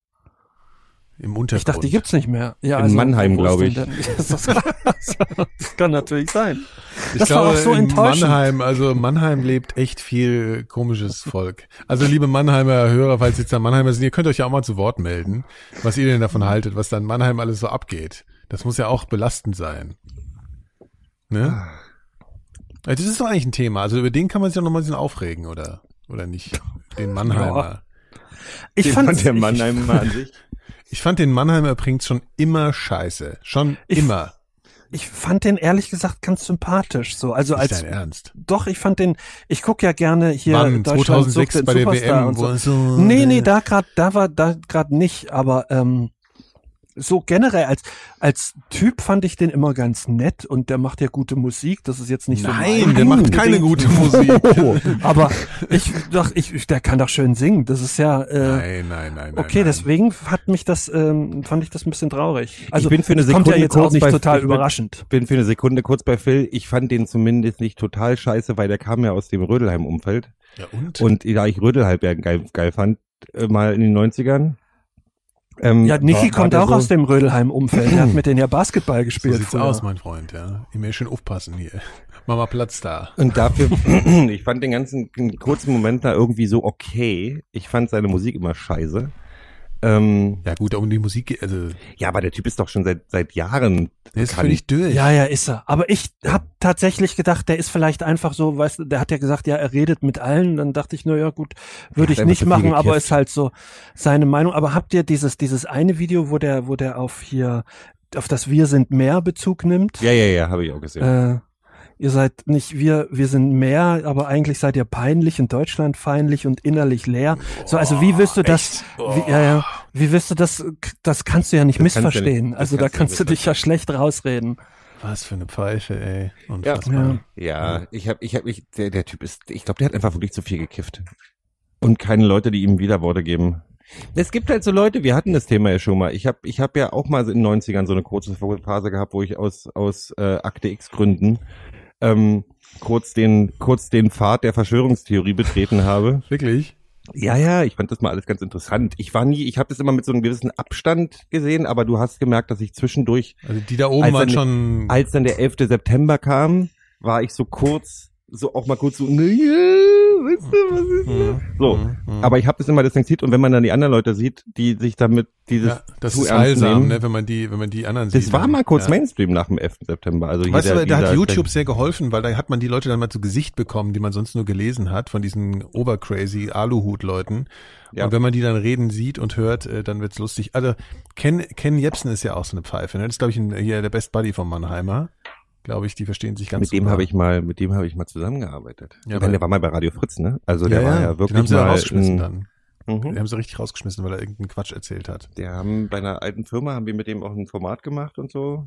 Im Untergrund. Ich dachte, die gibt's nicht mehr. Ja, In Mannheim, wo ist glaub denn ich. Das, das kann natürlich sein. Ich Das war glaube, auch so in enttäuschend. Mannheim, also Mannheim lebt echt viel komisches Volk. Also liebe Mannheimer Hörer, falls jetzt da Mannheimer sind, ihr könnt euch ja auch mal zu Wort melden, was ihr denn davon haltet, was da in Mannheim alles so abgeht. Das muss ja auch belastend sein. Ne? Also Das ist doch eigentlich ein Thema. Also über den kann man sich doch noch mal ein bisschen aufregen, oder? Oder nicht? Den Mannheimer. Ich Den fand fand der Mannheim mal an sich. Ich fand den Mannheimer bringt's schon immer scheiße. Schon Ich- immer. ich fand den ehrlich gesagt ganz sympathisch so. Also Nicht als dein Ernst. doch, ich fand den. Ich guck ja gerne hier? Deutschland 2006 sucht den bei der Superstar WM. und so. so Nee, nee, da grad, da war da grad nicht, aber ähm, so generell als als Typ fand ich den immer ganz nett und der macht ja gute Musik. Das ist jetzt nicht so Nein, der macht keine gute Musik. Aber ich doch, ich, der kann doch schön singen. Das ist ja äh, Nein, nein, nein. okay. nein, Deswegen hat mich das, ähm, fand ich das ein bisschen traurig. Also bin für eine es kommt ja Sekunde jetzt auch nicht bei- total ich bin- überraschend. bin für eine Sekunde kurz bei Phil. Ich fand den zumindest nicht total scheiße, weil der kam ja aus dem Rödelheim-Umfeld. Ja, und? Und da ich Rödelheim ja geil, geil fand, äh, mal in den 90ern. Ähm, Ja, Niki war- war kommt auch so, aus dem Rödelheim-Umfeld. Der hat mit denen ja Basketball so gespielt. sieht's früher. aus, mein Freund, ja. Immer schön aufpassen hier. Mach mal Platz da. Und dafür, ich fand den ganzen kurzen Moment da irgendwie so okay. Ich fand seine Musik immer scheiße. Ähm, Ja gut, um die Musik, also ja, aber der Typ ist doch schon seit seit Jahren. der ist völlig durch. Ja, ja, ist er. Aber ich habe tatsächlich gedacht, der ist vielleicht einfach so, weißt du, der hat ja gesagt, ja, er redet mit allen. Dann dachte ich, na ja, gut, würde ich nicht machen, aber ist halt so seine Meinung. Aber habt ihr dieses dieses eine Video, wo der wo der auf hier auf das Wir sind mehr Bezug nimmt? Ja, ja, ja, habe ich auch gesehen. Äh, ihr seid nicht wir, wir sind mehr, aber eigentlich seid ihr peinlich und deutschlandfeindlich und innerlich leer. so, also wie willst du das, wie, ja, ja, wie willst du das, das kannst du ja nicht Das kannst missverstehen. nicht- das also da kannst du kannst du dich ja schlecht rausreden. Was für eine Pfeife, ey. Unfassbar. Ja. Ja, ich habe, ich habe, ich, der, der Typ ist, ich glaube, der hat einfach wirklich zu viel gekifft. Und keine Leute, die ihm Widerworte geben. Es gibt halt so Leute, wir hatten das Thema ja schon mal. Ich habe ich hab ja auch mal in den 90ern so eine kurze Phase gehabt, wo ich aus, aus äh, Akte X Gründen ähm, kurz den, kurz den Pfad der Verschwörungstheorie betreten habe. Wirklich? Ja, ja, ich fand das mal alles ganz interessant. Ich war nie, ich habe das immer mit so einem gewissen Abstand gesehen, aber du hast gemerkt, dass ich zwischendurch Also die da oben Als waren dann- schon. als dann der 11. September kam, war ich so kurz, so auch mal kurz so, naja, weißt du, was ist das? Mhm. So, Mhm. Mhm. aber ich habe das immer distanziert und wenn man dann die anderen Leute sieht, die sich damit dieses ja, das zu ist ernst heilsam, nehmen. ne, wenn man die, wenn man die anderen sieht. Das war dann- mal kurz ja. Mainstream nach dem 11. September. Also Weißt jeder, du, da hat YouTube sehr geholfen, weil da hat man die Leute dann mal zu Gesicht bekommen, die man sonst nur gelesen hat, von diesen obercrazy Aluhut-Leuten. Ja. Und wenn man die dann reden sieht und hört, äh, dann wird's lustig. Also Ken, Ken Jebsen ist ja auch so eine Pfeife. Ne? Das ist, glaube ich, ein, hier der Best Buddy von Mannheimer. Glaube ich, die verstehen sich ganz mit dem habe ich mal, mit dem habe ich mal zusammengearbeitet. Ja, Ja, weil- der war mal bei Radio Fritz, ne? Also der war ja den wirklich haben sie mal rausgeschmissen dann. Den Mhm. haben sie richtig rausgeschmissen, weil er irgendeinen Quatsch erzählt hat. Der haben bei einer alten Firma haben wir mit dem auch ein Format gemacht und so.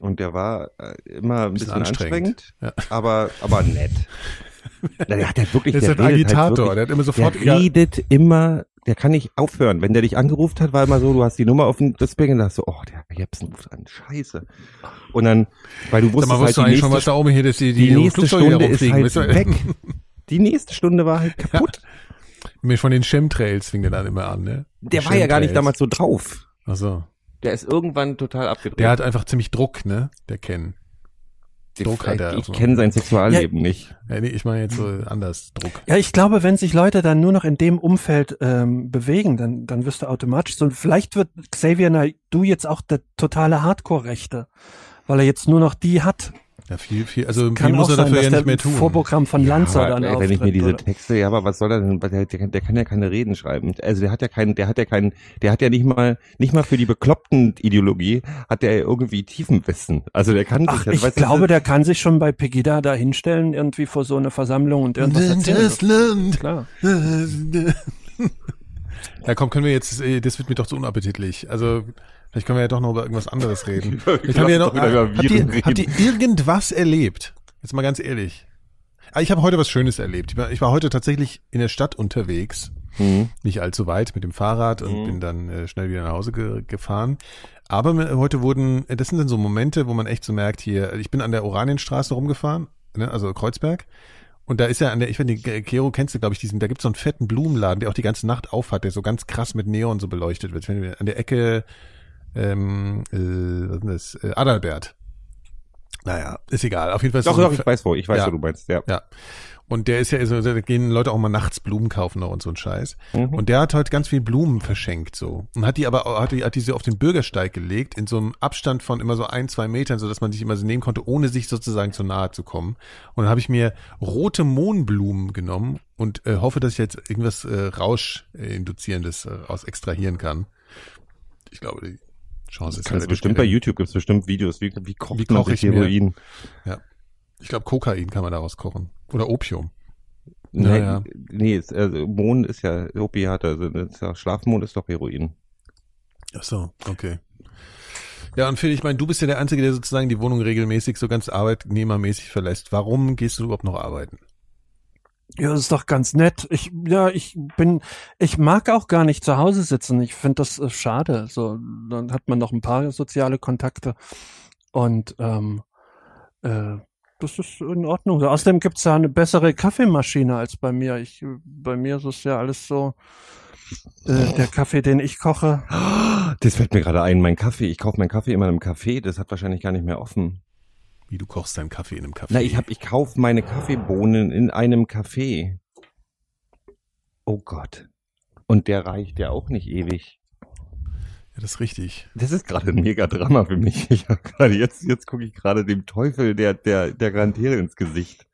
Und der war äh, immer ein Bisschen bisschen, anstrengend. anstrengend, Ja. aber aber nett. Na, der hat ja wirklich, Der ist der ein Agitator, halt wirklich, der hat immer sofort der redet immer, der kann nicht aufhören. Wenn der dich angerufen hat, war immer so, du hast die Nummer auf dem Display und dachtest so, oh, der Jepsen ruft an, scheiße. Und dann, weil du wusstest halt, du die eigentlich schon, was nächste, da oben hier das, die, die nächste Flugzeuge hier Stunde ist halt weg. Die nächste Stunde war halt kaputt. Mir von den Chemtrails fing der dann immer an, ne? Der war ja gar nicht damals so drauf. Ach so. Der ist irgendwann total abgedreht. Der hat einfach ziemlich Druck, ne? Der Ken. Druck hat er ich also. kenne sein Sexualleben nicht. Ja, nee, ich meine jetzt so anders Druck. Ja, ich glaube, wenn sich Leute dann nur noch in dem Umfeld ähm, bewegen, dann, dann wirst du automatisch so. Und vielleicht wird Xavier Naidoo jetzt auch der totale Hardcore-Rechte, weil er jetzt nur noch die hat. Ja, viel, viel, also Kann viel muss auch er sein, dafür dass ja der nicht mehr tun. Vorprogramm von Lanza Aber, dann ey, wenn ich mir diese oder? Texte, ja, aber was soll er denn? Der, der, der kann ja keine Reden schreiben. Also der hat ja keinen, der hat ja keinen, der hat ja nicht mal, nicht mal für die bekloppten Ideologie hat der irgendwie Tiefenwissen. Also der kann Ach, sich, ich weißt du, glaube, der kann sich schon bei Pegida da hinstellen, irgendwie vor so eine Versammlung und irgendwas erzählen. Das Land. Klar. Da komm, können wir jetzt, äh, das wird mir doch zu unappetitlich. Also, vielleicht können wir ja doch noch über irgendwas anderes reden. Haben wir ja noch, über habt, ihr, habt ihr irgendwas erlebt? Jetzt mal ganz ehrlich. Ah, Ich habe heute was Schönes erlebt. Ich war, ich war heute tatsächlich in der Stadt unterwegs. Hm. nicht allzu weit mit dem Fahrrad und Mhm. bin dann äh, schnell wieder nach Hause ge gefahren. Aber mir- heute wurden, äh, das sind dann so Momente, wo man echt so merkt, hier, ich bin an der Oranienstraße rumgefahren, ne, also Kreuzberg. Und da ist ja an der, ich weiß nicht, Kero kennst du, glaube ich, diesen, da gibt's so einen fetten Blumenladen, der auch die ganze Nacht aufhat, der so ganz krass mit Neon so beleuchtet wird. Wenn wir An der Ecke, ähm, äh, was ist denn das? Äh, Adalbert. Naja, ist egal. Auf jeden Fall ist Doch, so doch, ich weiß wo, ich weiß, Ja. wo du meinst, ja. ja. Und der ist ja, also, da gehen Leute auch mal nachts Blumen kaufen noch und so ein Scheiß. Mhm. Und der hat heute ganz viel Blumen verschenkt so. Und hat die aber, hat die, hat die so auf den Bürgersteig gelegt, in so einem Abstand von immer so ein, zwei Metern, so dass man sich immer so nehmen konnte, ohne sich sozusagen zu nahe zu kommen. Und dann habe ich mir rote Mohnblumen genommen und äh, hoffe, dass ich jetzt irgendwas äh, Rausch-induzierendes äh, aus extrahieren kann. Ich glaube, die Chance ist relativ bestimmt bei. YouTube gibt's bestimmt Videos, wie, wie kocht Wie man koche sich ich mir- Heroin? Ich glaube, Kokain kann man daraus kochen. Oder Opium. Nee, ja. nee ist, also Mohn ist ja Opiate, also ist ja, Schlafmond ist doch Heroin. Ach so, okay. Ja, und Phil, ich meine, du bist ja der Einzige, der sozusagen die Wohnung regelmäßig so ganz arbeitnehmermäßig verlässt. Warum gehst du überhaupt noch arbeiten? Ja, das ist doch ganz nett. Ich, ja, ich bin, ich mag auch gar nicht zu Hause sitzen. Ich finde das äh, schade. So, dann hat man noch ein paar soziale Kontakte und ähm, äh, das ist in Ordnung. Außerdem gibt's da eine bessere Kaffeemaschine als bei mir. Ich, bei mir ist es ja alles so. Äh, der Kaffee, den ich koche, Das fällt mir gerade ein, mein Kaffee. Ich kaufe meinen Kaffee immer einem Café, das hat wahrscheinlich gar nicht mehr offen. Wie du kochst deinen Kaffee in einem Kaffee? Na, ich hab, ich kaufe meine Kaffeebohnen in einem Café. Oh Gott. Und der reicht ja auch nicht ewig. ja, das ist richtig. Das ist gerade ein mega Drama für mich. Ich hab gerade jetzt, jetzt gucke ich gerade dem Teufel der, der, der Garantiere ins Gesicht.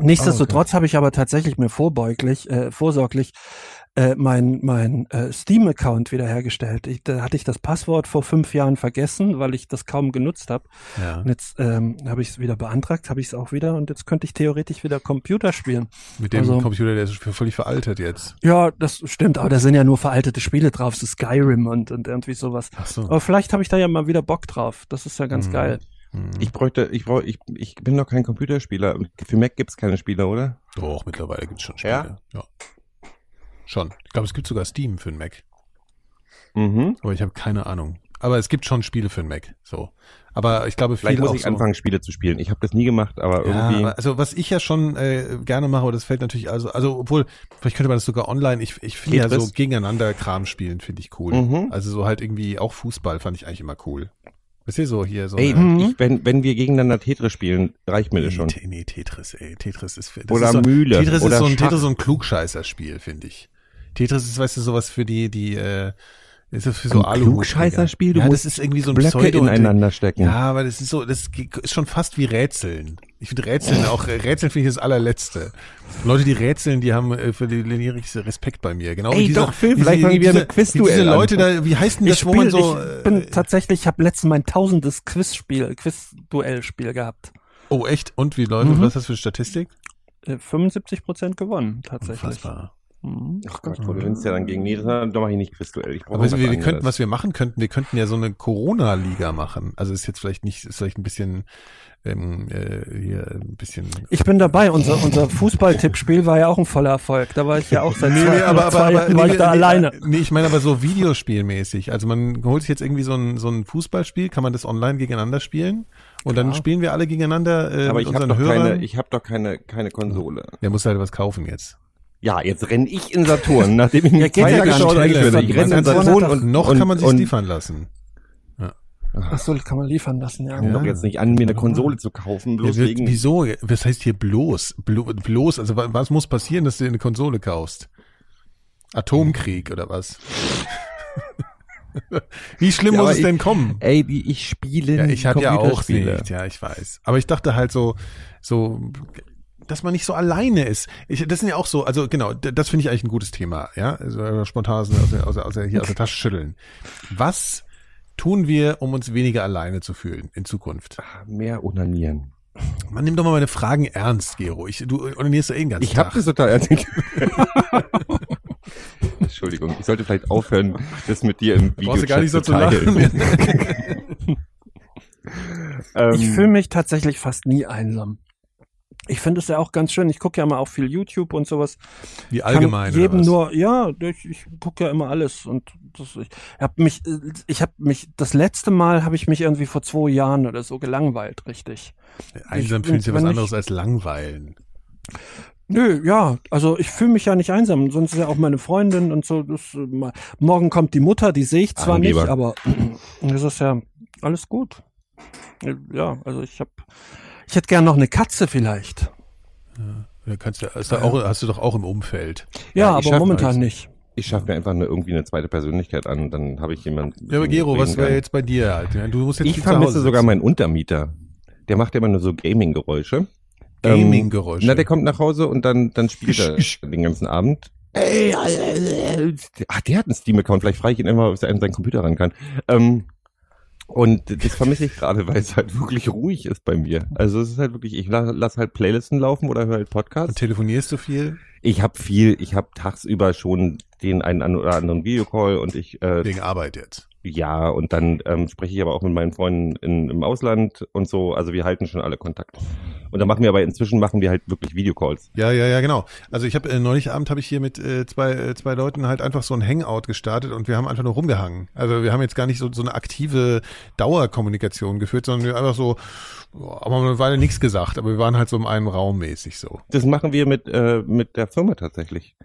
Nichtsdestotrotz habe ich aber tatsächlich mir vorbeuglich, äh, vorsorglich äh, mein, mein äh, Steam-Account wiederhergestellt. Ich, da hatte ich das Passwort vor fünf Jahren vergessen, weil ich das kaum genutzt habe. Ja. Und jetzt ähm, habe ich es wieder beantragt, habe ich es auch wieder und jetzt könnte ich theoretisch wieder Computer spielen. Mit dem Also- Computer, der ist völlig veraltet jetzt. Ja, das stimmt, aber da sind ja nur veraltete Spiele drauf, so Skyrim und, und irgendwie sowas. Ach so. Aber vielleicht habe ich da ja mal wieder Bock drauf. Das ist ja ganz Mhm. geil. Hm. Ich bräuchte, ich brauche, ich, ich bin noch kein Computerspieler. Für Mac gibt's keine Spieler, oder? Doch, mittlerweile gibt's schon Ja? Spiele. Ja. Schon. Ich glaube, es gibt sogar Steam für den Mac. Mhm. Aber ich habe keine Ahnung. Aber es gibt schon Spiele für den Mac. So. Aber ich glaube, Vielleicht viele muss auch ich so, anfangen, Spiele zu spielen. Ich habe das nie gemacht, aber Ja, irgendwie. aber also was ich ja schon äh, gerne mache, aber das fällt natürlich also, also obwohl, vielleicht könnte man das sogar online, ich, ich finde ja so gegeneinander Kram spielen, finde ich cool. Mhm. Also so halt irgendwie auch Fußball fand ich eigentlich immer cool. Wisst ihr so hier so Ey, eine- Mhm. ich, wenn, wenn wir gegeneinander Tetris spielen, reicht mir das schon. Nee, nee, Tetris, ey. Tetris ist für, das Oder ist so, Mühle. Tetris oder ist so ein Schach. Tetris ist so ein Klugscheißer-Spiel, finde ich. Tetris ist, weißt du, sowas für die, die, äh, ist das für so Ein Aluhut. Klugscheißerspiel? Du ja, musst das ist irgendwie so ein Blöcke Pseudo ineinander stecken. Ja, aber das ist so, das ist schon fast wie Rätseln. Ich finde Rätseln auch, Rätseln finde ich das allerletzte. Leute, die rätseln, die haben äh, für die linearigste Respekt bei mir. Genau Ey, diese, doch, Phil, vielleicht fangen wir diese, Quizduell wie diese an. Leute da, wie heißt denn das, Ich, wo man so, ich bin äh, tatsächlich, ich habe letztens mein tausendes Quizspiel, Quiz-Duell-Spiel gehabt. oh echt? Und wie läuft, Mhm. was ist das für eine Statistik? Äh, 75 Prozent gewonnen, tatsächlich. Unfassbar. Mhm. Ach Gott, du gewinnst ja dann gegen nee, das da mache ich nicht Quizduell. Ich Aber was wir, wir könnten, was wir machen könnten, wir könnten ja so eine Corona-Liga machen. Also ist jetzt vielleicht nicht, ist vielleicht ein bisschen, ähm, äh, hier ein bisschen. Ich bin dabei. Unser, unser Fußball-Tippspiel war ja auch ein voller Erfolg. Da war ich ja auch seit zwei, nach zwei Jahren war ich da alleine. Nee, ich meine aber so Videospielmäßig. Also man holt sich jetzt irgendwie so ein, so ein Fußballspiel, kann man das online gegeneinander spielen? Und dann Klar. spielen wir alle gegeneinander äh, aber mit ich habe unseren doch Hörern. keine, ich habe doch keine, keine Konsole. Der muss halt was kaufen jetzt. Ja, jetzt renn ich in Saturn, nachdem ich mir Ja, ja nicht. geschaut habe. Ich Schnell, bin- ich renn in Saturn und noch und, kann man sich und, liefern lassen. Ach so, kann man liefern lassen, ja. Doch jetzt nicht an, mir eine Konsole zu kaufen, bloß Ja, wegen. wieso? Was heißt hier bloß? Blo- Bloß, also wa- was muss passieren, dass du dir eine Konsole kaufst? Atomkrieg oder was? Wie schlimm Ja, muss es ich- denn kommen? Ey, ich spiele Ja, ich habe ja auch nicht, ja, ich weiß. Aber ich dachte halt so, so, dass man nicht so alleine ist. Ich, das sind ja auch so, also genau, das finde ich eigentlich ein gutes Thema, ja, also äh, spontan aus, der- aus, der- aus, der- hier aus der Tasche schütteln. Was tun wir, um uns weniger alleine zu fühlen in Zukunft? Mehr onanieren. Man nimm doch mal meine Fragen ernst, Gero. Ich, du onanierst ja eh den ganzen Ich habe das total ernst. Entschuldigung, ich sollte vielleicht aufhören, das mit dir im Video Brauchst du gar nicht so zu teilen. lachen. ähm, Ich fühle mich tatsächlich fast nie einsam. Ich finde es ja auch ganz schön. Ich gucke ja immer auch viel YouTube und sowas. Wie Kann allgemein. oder jedem nur, ja, ich, ich gucke ja immer alles und das, ich habe mich, ich habe mich, das letzte Mal habe ich mich irgendwie vor zwei Jahren oder so gelangweilt, richtig. Einsam fühlt sich was wenn ich- anderes als langweilen. Nö, ja, also ich fühle mich ja nicht einsam, sonst ist ja auch meine Freundin und so. Das, morgen kommt die Mutter, die sehe ich zwar Angeber. nicht, aber das ist ja alles gut. Ja, also ich habe, ich hätte gern noch eine Katze vielleicht. Da kannst du, hast, du auch, hast du doch auch im Umfeld. Ja, Ja, aber momentan alles. nicht. ich schaffe mir einfach eine, irgendwie eine zweite Persönlichkeit an und dann habe ich jemanden. Ja, aber Gero, was wäre jetzt bei dir halt? Ja, Du musst jetzt Ich vermisse sogar meinen Untermieter. Der macht immer nur so Gaming-Geräusche. Ähm, Gaming-Geräusche. Na, der kommt nach Hause und dann, dann spielt er den ganzen Abend. Ey, Ach, der hat einen Steam-Account. Vielleicht frage ich ihn immer, ob er an seinen Computer ran kann. Ähm, und das vermisse ich gerade, weil es halt wirklich ruhig ist bei mir. Also es ist halt wirklich, ich la- lass halt Playlisten laufen oder höre halt Und Podcasts. telefonierst du viel? Ich habe viel, ich habe tagsüber schon den einen oder anderen Videocall und ich äh, Wegen Arbeit jetzt. Ja, und dann ähm, spreche ich aber auch mit meinen Freunden in, im Ausland und so. Also wir halten schon alle Kontakt. Und dann machen wir aber inzwischen machen wir halt wirklich Videocalls. Ja, ja, ja, genau. Also ich habe äh, neulich Abend habe ich hier mit äh, zwei äh, zwei Leuten halt einfach so ein Hangout gestartet und wir haben einfach nur rumgehangen. Also wir haben jetzt gar nicht so so eine aktive Dauerkommunikation geführt, sondern wir einfach so, aber man war nichts gesagt, aber wir waren halt so in einem Raum mäßig so. Das machen wir mit äh, mit der Firma tatsächlich.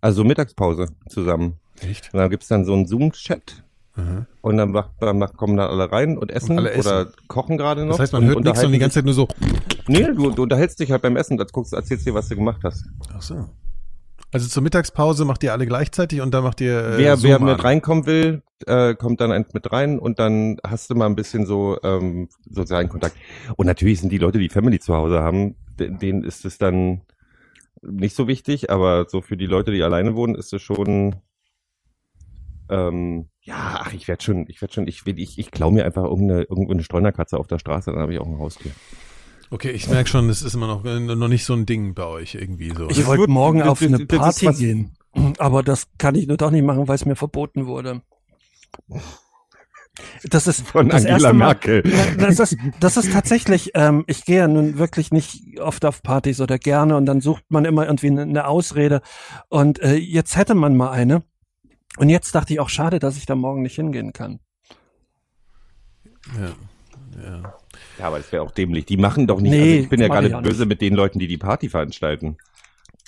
Also Mittagspause zusammen. Echt? Und dann gibt's dann so einen Zoom-Chat Mhm. und dann, macht, dann macht, kommen dann alle rein und essen, Und essen. oder kochen gerade noch. Das heißt, man hört nichts und die ganze Zeit nur so. Nee, du, du unterhältst dich halt beim Essen, das guckst, erzählst dir, was du gemacht hast. Ach so. Also zur Mittagspause macht ihr alle gleichzeitig und dann macht ihr äh, wer Zoom wer mit an. reinkommen will, äh, kommt dann eins mit rein und dann hast du mal ein bisschen so ähm, sozialen Kontakt. Und natürlich sind die Leute, die Family zu Hause haben, de- denen ist es dann nicht so wichtig, aber so für die Leute, die alleine wohnen, ist es schon. Ähm, ja, ach, ich werde schon, ich werde schon, ich will, ich, ich klau mir einfach irgendeine, irgendeine Streunerkatze auf der Straße, dann habe ich auch ein Haustier. Okay, ich merke schon, das ist immer noch, äh, noch nicht so ein Ding bei euch irgendwie so. Ich wollte morgen auf das- eine Party was- gehen. Aber das kann ich nur doch nicht machen, weil es mir verboten wurde. Das ist Von das Angela erste Mal, Merkel. Das ist, das ist tatsächlich, ähm, ich gehe ja nun wirklich nicht oft auf Partys oder gerne und dann sucht man immer irgendwie eine, eine Ausrede. Und äh, jetzt hätte man mal eine. Und jetzt dachte ich auch, schade, dass ich da morgen nicht hingehen kann. ja, ja. Ja, aber das wäre auch dämlich. Die machen doch nicht. Nee, also ich bin ja ich auch böse nicht. mit den Leuten, die die Party veranstalten.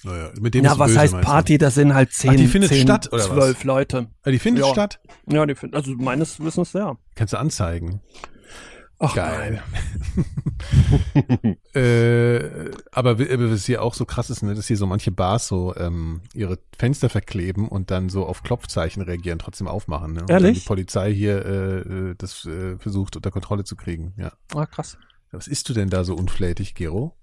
Naja, mit dem du was böse, heißt? Party? Da sind halt zehn, die findet zehn statt, oder was? zwölf Leute. Ah, die findet Ja. statt? Ja, die finden, also meines Wissens ja. Kannst du anzeigen. Ach, Geil. äh, aber was hier auch so krass ist, ne, dass hier so manche Bars so ähm, ihre Fenster verkleben und dann so auf Klopfzeichen reagieren, trotzdem aufmachen. Ne? Und dann Ehrlich? die Polizei hier äh, äh, das äh, versucht unter Kontrolle zu kriegen. Ja. Ah, krass. Was isst du denn da so unflätig, Gero?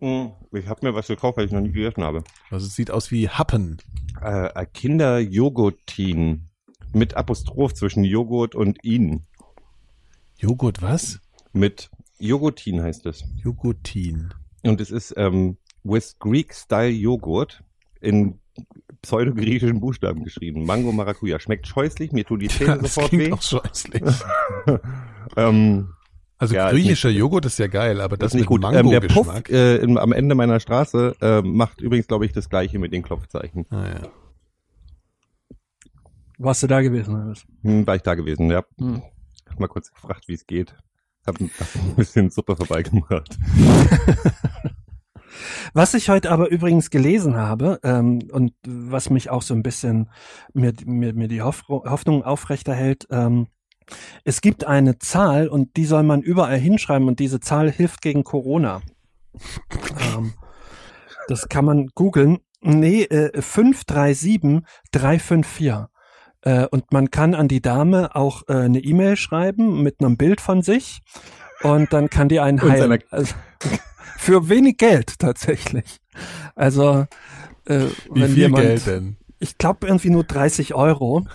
Ich habe mir was gekauft, weil ich noch nie gegessen habe. Also es sieht aus wie Happen. Äh, ein Kinderjoghurtin mit Apostroph zwischen Joghurt und ihn. Joghurt was? Mit Joghurtin heißt es. Joghurtin. Und es ist ähm, with Greek Style Joghurt in pseudo-griechischen Buchstaben geschrieben. Mango Maracuja. Schmeckt scheußlich, mir tun die Zähne das sofort klingt weh. auch scheußlich. ähm, Also Ja, griechischer Joghurt ist ja geil, aber das ist nicht mit gut. Ähm, der Puff äh, im, am Ende meiner Straße äh, macht übrigens, glaube ich, das gleiche mit den Klopfzeichen. ah, ja. Warst du da gewesen? oder was? Hm, war ich da gewesen, ja. Hm. Mal kurz gefragt, wie es geht. Hab, hab ein bisschen Suppe vorbeigemacht. Was ich heute aber übrigens gelesen habe ähm, und was mich auch so ein bisschen mir, mir, mir die Hoff Hoffnung aufrechterhält, ähm, es gibt eine Zahl und die soll man überall hinschreiben und diese Zahl hilft gegen Corona. ähm, das kann man googeln. Nee, äh, 537354. Äh, und man kann an die Dame auch äh, eine E-Mail schreiben mit einem Bild von sich und dann kann die einen heilen. Also, für wenig Geld tatsächlich. Also äh, Wie wenn viel jemand, Geld denn? Ich glaube irgendwie nur 30 Euro,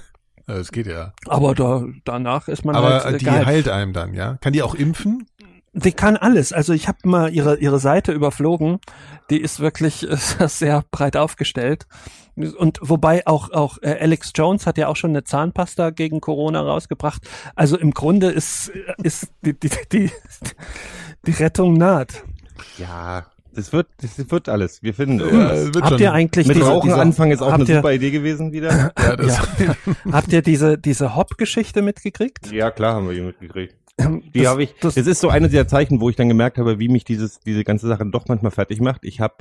Das geht ja. aber da, danach ist man Aber halt äh, die geil. heilt einem dann, ja? Kann die auch impfen? Die kann alles. Also ich habe mal ihre ihre Seite überflogen. Die ist wirklich äh, sehr breit aufgestellt. Und wobei auch auch äh, Alex Jones hat ja auch schon eine Zahnpasta gegen Corona rausgebracht. Also im Grunde ist ist die die die, die Rettung naht. Ja, das wird, das wird alles. Wir finden Ja, irgendwas. wird Habt schon. ihr eigentlich Mit diese, Rauchen diese, anfangen ist auch habt eine ihr, super Idee gewesen wieder. Ja, das, Habt ihr diese diese Hop-Geschichte mitgekriegt? Ja, klar haben wir die mitgekriegt. Die habe ich. das- Das ist so eines der Zeichen, wo ich dann gemerkt habe, wie mich dieses, diese ganze Sache doch manchmal fertig macht. Ich habe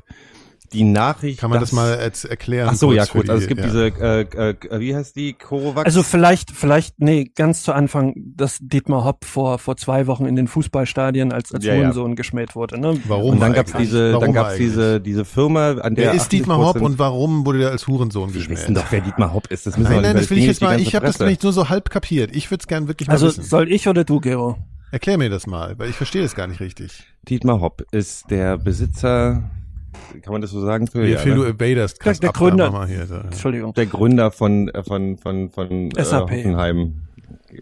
die Nachricht. kann man dass- das mal jetzt erklären? Ach so, ja, für gut. Also es gibt ja. diese, äh, äh, wie heißt die, Corovax? Also vielleicht, vielleicht, nee, ganz zu Anfang, dass Dietmar Hopp vor, vor zwei Wochen in den Fußballstadien als, als Ja, ja. Hurensohn geschmäht wurde, ne? Warum und dann gab's eigentlich? diese, Warum dann gab's diese, diese Firma, an der Wer ist Dietmar Hopp 80% und warum wurde der als Hurensohn wir geschmäht? wissen doch, wer Dietmar Hopp ist. Das müssen Nein, wir nein, das will ich nicht jetzt mal, ich habe das nämlich nur so halb kapiert. Ich würde es gern wirklich mal Also wissen. soll ich oder du, Gero? Erklär mir das mal, weil ich verstehe das gar nicht richtig. Dietmar Hopp ist der Besitzer, kann man das so sagen? Für, Wie ja, viel ne? du evadest, Der- der Gründer. Hier, so. Entschuldigung. der Gründer von äh, von von von äh, SAP. Hoffenheim.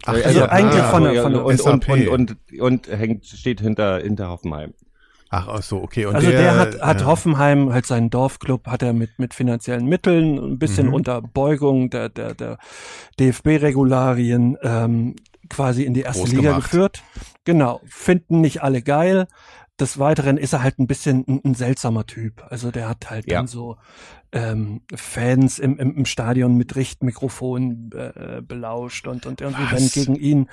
Ach, Äh, also ja, eigentlich ja, von der- von der und, und, SAP. und, und, und hängt steht hinter hinter Hoffenheim. Ach, ach so, okay. Und also der, hat, hat ja. Hoffenheim, halt seinen Dorfclub, hat er mit, mit finanziellen Mitteln, ein bisschen Mhm. unter Beugung der, der, der DFB-Regularien ähm, quasi in die erste Groß Liga gemacht. geführt. Genau, finden nicht alle geil. Des Weiteren ist er halt ein bisschen ein, ein seltsamer Typ. Also der hat halt Ja. dann so ähm, Fans im, im, im Stadion mit Richtmikrofon äh, belauscht und, und irgendwie wenn Was? gegen ihn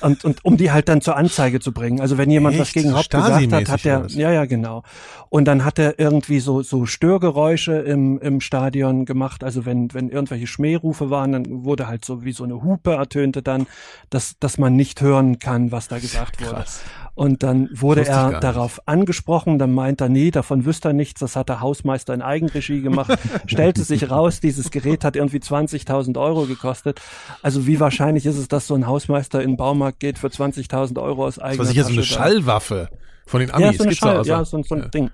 und, und um die halt dann zur Anzeige zu bringen. Also wenn jemand was Echt? gegen So Haupt gesagt hat, hat er, was? ja, ja, genau. Und dann hat er irgendwie so, so Störgeräusche im, im Stadion gemacht. Also wenn, wenn irgendwelche Schmährufe waren, dann wurde halt so wie so eine Hupe ertönte dann, dass, dass man nicht hören kann, was da gesagt wurde. Krass. Und dann wurde er darauf angesprochen, dann meint er, nee, davon wüsste er nichts, das hat der Hausmeister in Eigenregie gemacht. Stellte sich raus, dieses Gerät hat irgendwie 20.000 Euro gekostet. Also wie wahrscheinlich ist es, dass so ein Hausmeister in den Baumarkt geht für 20.000 Euro aus Das eigener war sicher so eine? Schallwaffe. Von den Ja, Amis so eine Schall, also. ja, so, so ein Ja. Ding.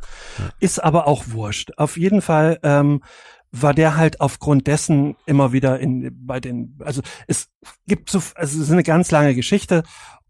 Ist aber auch wurscht. Auf jeden Fall ähm, war der halt aufgrund dessen immer wieder in bei den, also es gibt so, also es ist eine ganz lange Geschichte,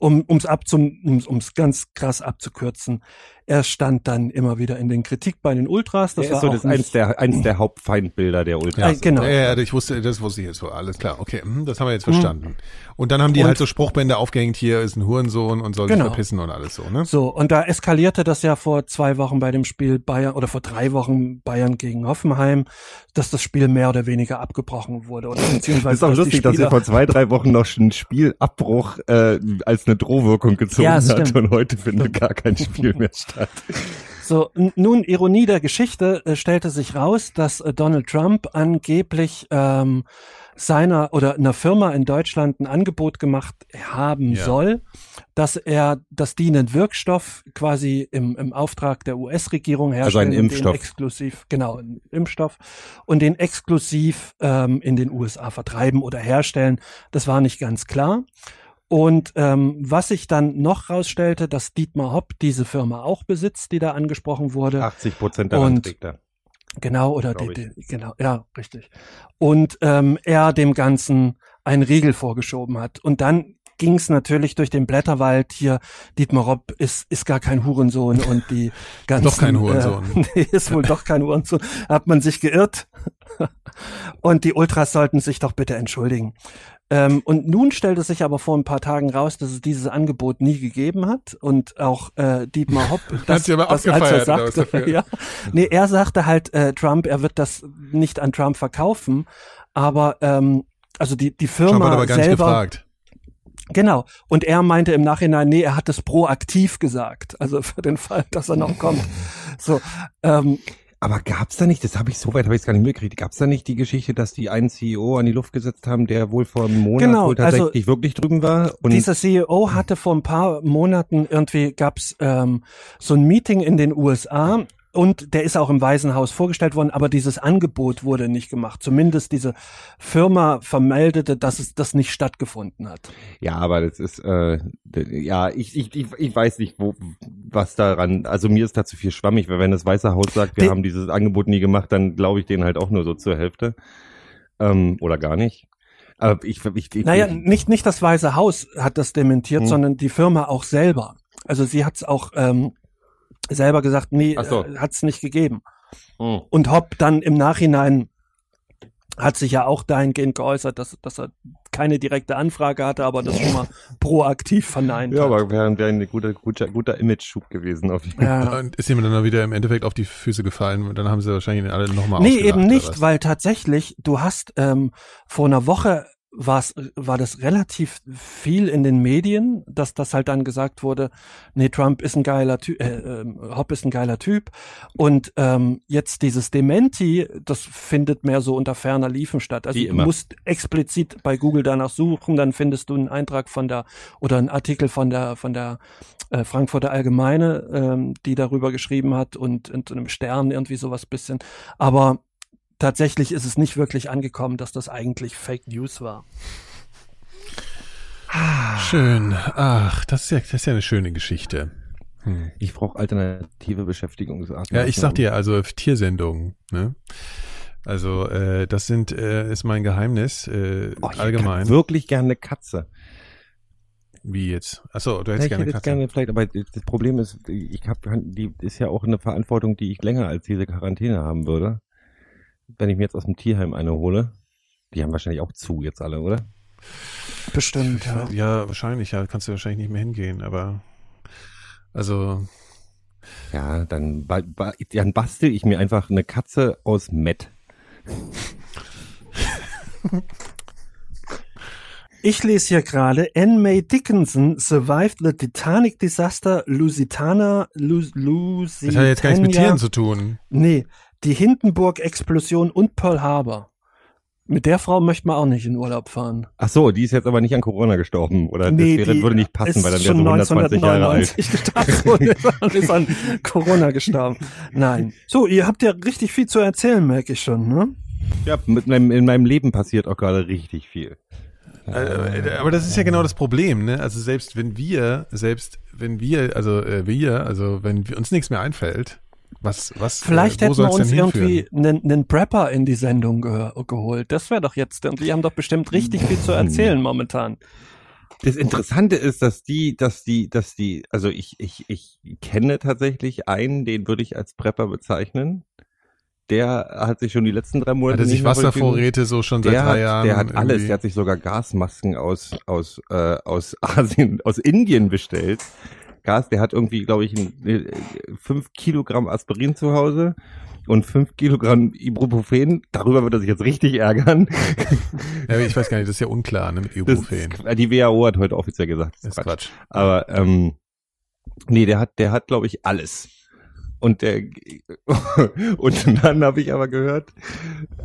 um ums abzum, ums, ums ganz krass abzukürzen. Er stand dann immer wieder in den Kritik bei den Ultras. Das Das war ist so auch das eins der, eins der Hauptfeindbilder der Ultras. Äh, genau. Ja, ja, ich wusste, das wusste ich jetzt so. Alles klar. Okay, hm, das haben wir jetzt verstanden. Und dann haben die Und- halt so Spruchbände aufgehängt, hier ist ein Hurensohn und soll Genau. sich verpissen und alles so, ne? So, und da eskalierte das ja vor zwei Wochen bei dem Spiel Bayern oder vor drei Wochen Bayern gegen Hoffenheim, dass das Spiel mehr oder weniger abgebrochen wurde. Oder beziehungsweise Das ist auch lustig, dass wir Spieler- vor zwei, drei Wochen noch schon einen Spielabbruch äh, als eine Drohwirkung gezogen Ja, das hat und heute findet gar kein Spiel mehr statt. So, nun, Ironie der Geschichte, äh, stellte sich raus, dass äh, Donald Trump angeblich ähm, seiner oder einer Firma in Deutschland ein Angebot gemacht haben Ja. soll, dass er, dass die einen Wirkstoff quasi im, im Auftrag der US-Regierung Also einen herstellen Impfstoff. Exklusiv, genau, einen Impfstoff und den exklusiv ähm, in den USA vertreiben oder herstellen. Das war nicht ganz klar. Und ähm, was sich dann noch rausstellte, dass Dietmar Hopp diese Firma auch besitzt, die da angesprochen wurde. 80 Prozent der Und-. Genau, oder die, die, genau, ja, richtig. Und ähm, er dem Ganzen einen Riegel vorgeschoben hat. Und dann ging es natürlich durch den Blätterwald hier, Dietmar Hopp ist, ist gar kein Hurensohn und die ganzen... Doch kein Hurensohn. Äh, nee, ist wohl doch kein Hurensohn. Hat man sich geirrt. und die Ultras sollten sich doch bitte entschuldigen. Ähm, und nun stellte sich aber vor ein paar Tagen raus, dass es dieses Angebot nie gegeben hat und auch äh, Dietmar Hopp Hat sie aber das, als er sagte, dafür? ja, nee, er sagte halt äh, Trump, er wird das nicht an Trump verkaufen, aber ähm, also die die Trump Firma hat aber gar nicht selber gefragt. Genau. Und er meinte im Nachhinein, nee, er hat es proaktiv gesagt. Also für den Fall, dass er noch kommt. So, ähm, Aber gab's da nicht, das habe ich so weit habe ich es gar nicht mitgekriegt, gab's da nicht die Geschichte, dass die einen CEO an die Luft gesetzt haben, der wohl vor einem Monat Genau, wohl also tatsächlich wirklich drüben war? Und dieser CEO hatte vor ein paar Monaten irgendwie gab's ähm, so ein Meeting in den USA und der ist auch im Weißen Haus vorgestellt worden, aber dieses Angebot wurde nicht gemacht. Zumindest diese Firma vermeldete, dass es das nicht stattgefunden hat. ja, aber das ist äh, ja, ich, ich, ich, ich weiß nicht, wo was daran, also mir ist da zu viel schwammig, weil wenn das Weiße Haus sagt, wir Die- haben dieses Angebot nie gemacht, dann glaube ich denen halt auch nur so zur Hälfte. Ähm, oder gar nicht. Aber ich, ich, ich Naja, ich, nicht, nicht das Weiße Haus hat das dementiert, Hm. sondern die Firma auch selber. Also sie hat es auch ähm, selber gesagt, nee, so. äh, hat es nicht gegeben. Hm. Und Hopp dann im Nachhinein hat sich ja auch dahingehend geäußert, dass, dass er keine direkte Anfrage hatte, aber das schon mal proaktiv verneint Ja, hat. aber wäre wär ein guter, guter, guter Image-Schub gewesen auf jeden Fall. Ja. Und ist ihm dann wieder im Endeffekt auf die Füße gefallen und dann haben sie wahrscheinlich alle nochmal Nee, eben nicht, weil tatsächlich, du hast ähm, vor einer Woche war's, war das relativ viel in den Medien, dass das halt dann gesagt wurde, nee, Trump ist ein geiler Typ, äh, ähm, Hopp ist ein geiler Typ. Und ähm, jetzt dieses Dementi, das findet mehr so unter ferner Liefen statt. Also du musst explizit bei Google danach suchen, dann findest du einen Eintrag von der oder einen Artikel von der von der äh, Frankfurter Allgemeine, ähm, die darüber geschrieben hat und in so einem Stern irgendwie sowas bisschen. Aber tatsächlich ist es nicht wirklich angekommen, dass das eigentlich Fake News war. Schön. Ach, das ist ja, das ist ja eine schöne Geschichte. Hm. Ich brauche alternative Beschäftigungsarten. Ja, ich sag dir, also Tiersendungen, ne? Also, äh, das sind, äh, ist mein Geheimnis, äh, oh, ich allgemein. hätte wirklich gerne eine Katze. Wie jetzt? Achso, du Ja, hättest ich gerne hätte Katze. gerne vielleicht, aber das Problem ist, ich habe, die ist ja auch eine Verantwortung, die ich länger als diese Quarantäne haben würde. Wenn ich mir jetzt aus dem Tierheim eine hole, die haben wahrscheinlich auch zu jetzt alle, oder? Bestimmt, ja. Ja, wahrscheinlich, ja, kannst du wahrscheinlich nicht mehr hingehen, aber also, Ja, dann, ba ba dann bastel ich mir einfach eine Katze aus Met. Ich lese hier gerade, Anne May Dickinson survived the Titanic disaster Lusitana, Lu Lusitania. das hat jetzt gar nichts mit Tieren zu tun. Nee, die Hindenburg-Explosion und Pearl Harbor. Mit der Frau möchte man auch nicht in Urlaub fahren. Ach so, die ist jetzt aber nicht an Corona gestorben, oder? Nee, das wäre, die würde nicht passen, weil dann wäre schon sie 120 Jahre alt. 1999 gestorben und ist an Corona gestorben. Nein. So, ihr habt ja richtig viel zu erzählen, merke ich schon, ne? Ja, mit meinem, in meinem Leben passiert auch gerade richtig viel. Äh, aber das ist ja genau das Problem, ne? Also selbst wenn wir, selbst wenn wir, also äh, wir, also wenn wir, uns nichts mehr einfällt, was, was, Vielleicht äh, hätten wir uns irgendwie einen, einen Prepper in die Sendung ge geholt. Das wäre doch jetzt, und die haben doch bestimmt richtig viel zu erzählen momentan. Das Interessante ist, dass die, dass die, dass die, also ich, ich, ich kenne tatsächlich einen, den würde ich als Prepper bezeichnen. Der hat sich schon die letzten drei Monate Hat er sich Wasservorräte so schon seit der drei hat, Jahren? Der hat alles. irgendwie- Der hat sich sogar Gasmasken aus aus äh, aus Asien, aus Indien bestellt. Gas. Der hat irgendwie, glaube ich, ein, äh, fünf Kilogramm Aspirin zu Hause und fünf Kilogramm Ibuprofen. Darüber wird er sich jetzt richtig ärgern. Ja, ich weiß gar nicht, das ist ja unklar, ne, mit Ibuprofen. ist, die WHO hat heute offiziell gesagt, Das ist Quatsch. Aber ähm, nee, der hat, der hat, glaube ich, alles. Und der und dann habe ich aber gehört,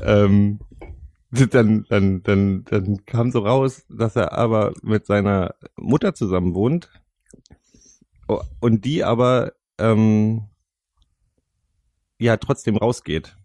ähm, dann, dann, dann, dann kam so raus, dass er aber mit seiner Mutter zusammen wohnt Oh, und die aber ähm, ja trotzdem rausgeht.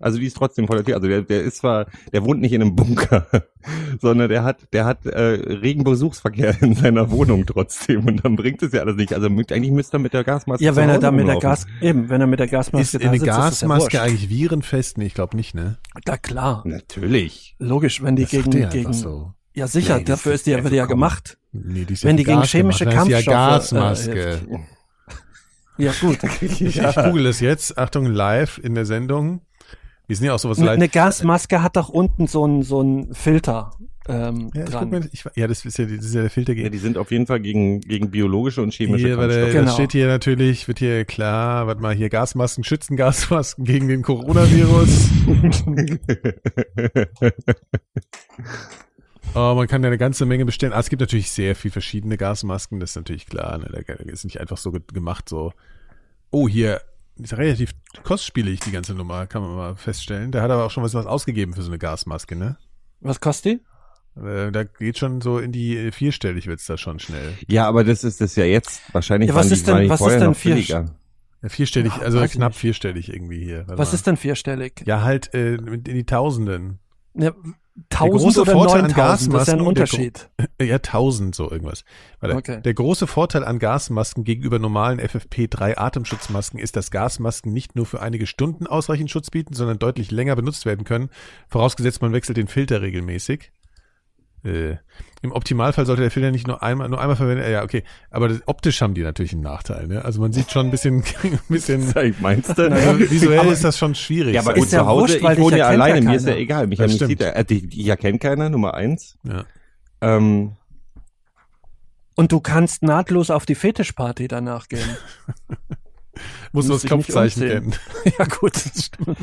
Also die ist trotzdem vor der Tür. Also der, der ist zwar, der wohnt nicht in einem Bunker, sondern der hat, der hat äh, regen Besuchsverkehr in seiner Wohnung trotzdem und dann bringt es ja alles nicht. Also mit, eigentlich müsste er mit der Gasmaske Ja, wenn er da mit der. Gas, eben, wenn er mit der Gasmaske Ist da eine sitzt, ist ja Gasmaske wurscht. eigentlich virenfest? Nee, ich glaube nicht, ne? Na klar, Natürlich. logisch, wenn die Das gegen, gegen, so. ja sicher, das dafür ist ist die, wird die ja gemacht. Nee, die ist Wenn ja die gegen Gas chemische gemacht. Ist ja Kampfstoffe, äh, Gasmaske. Ja gut, ich, ich google das jetzt. Achtung, live in der Sendung. Wir sind ja auch sowas eine live. eine Gasmaske hat doch unten so ein so ein Filter ähm, ja, dran. mir, ich, ja, das ist ja, das ist ja der Filter Ja, gegen. die sind auf jeden Fall gegen, gegen biologische und chemische Hier, warte, Kampfstoffe. Genau. das steht hier natürlich, wird hier klar, warte mal, hier Gasmasken schützen Gasmasken gegen den Coronavirus. Oh, man kann ja eine ganze Menge bestellen. Ah, es gibt natürlich sehr viel verschiedene Gasmasken, das ist natürlich klar. Ne? Da ist nicht einfach so ge- gemacht so. Oh, hier ist relativ kostspielig die ganze Nummer, kann man mal feststellen. Der hat aber auch schon was, was ausgegeben für so eine Gasmaske, ne? Was kostet die? Äh, Da geht schon so in die äh, vierstellig wird's da schon schnell. Ja, aber das ist das ja jetzt. Wahrscheinlich Ja, was waren ist die, denn- was ist denn vier-. Ja, vierstellig, Ja, also knapp nicht. vierstellig irgendwie hier. Warte Was mal. ist denn vierstellig? Ja, halt äh, in die Tausenden. Ja, tausend große oder Vorteil an neuntausend, das ist ja ein und der Unterschied. Ja, tausend so irgendwas. Warte. Okay. Der große Vorteil an Gasmasken gegenüber normalen FFP3 Atemschutzmasken ist, dass Gasmasken nicht nur für einige Stunden ausreichend Schutz bieten, sondern deutlich länger benutzt werden können, vorausgesetzt man wechselt den Filter regelmäßig. Äh, Im Optimalfall sollte der Filter nicht nur einmal, nur einmal verwendet. Ja, okay. Aber das, optisch haben die natürlich einen Nachteil. Ne? Also man sieht schon ein bisschen, ein bisschen. Meinst du? Also visuell ist das schon schwierig. Ja, aber gut, Ist ja zu Hause, wurscht, weil ich wohne ja erkennt ja alleine, mir ist ja egal. Mich, Das stimmt. sieht er, äh, die, die ja kennt keiner, Nummer eins. Ja. Ähm, Und du kannst nahtlos auf die Fetischparty danach gehen. Muss das Kopfzeichen kennen. ja gut, das stimmt.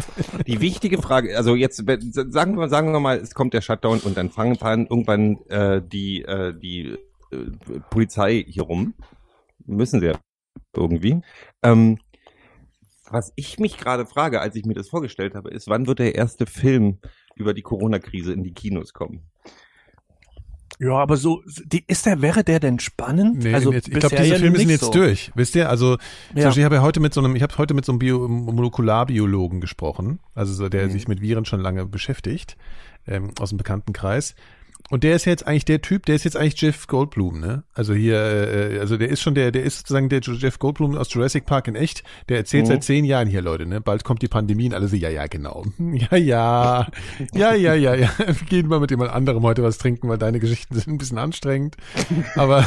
die wichtige Frage, also jetzt sagen wir, sagen wir mal, es kommt der Shutdown und dann fangen irgendwann äh, die äh, die äh, Polizei hier rum. Müssen sie ja irgendwie. Ähm, was ich mich gerade frage, als ich mir das vorgestellt habe, ist, wann wird der erste Film über die Corona-Krise in die Kinos kommen? Ja, aber so, die, ist der, wäre der denn spannend? Nee, also jetzt, ich glaube, diese ja Filme sind jetzt so. durch. Wisst ihr? Also zum Ja. Beispiel, ich habe ja heute mit so einem, ich habe heute mit so einem Bio, Molekularbiologen gesprochen, also so, der Mhm. sich mit Viren schon lange beschäftigt, ähm, aus dem Bekanntenkreis. Und der ist jetzt eigentlich der Typ, der ist jetzt eigentlich Jeff Goldblum, ne? Also hier, äh, also der ist schon der, der ist sozusagen der Jeff Goldblum aus Jurassic Park in echt. Der erzählt Mhm. seit zehn Jahren hier, Leute, ne? Bald kommt die Pandemie und alle so, ja, ja, genau. Ja, ja, ja, ja, ja, ja. Gehen wir mit jemand anderem heute was trinken, weil deine Geschichten sind ein bisschen anstrengend. Aber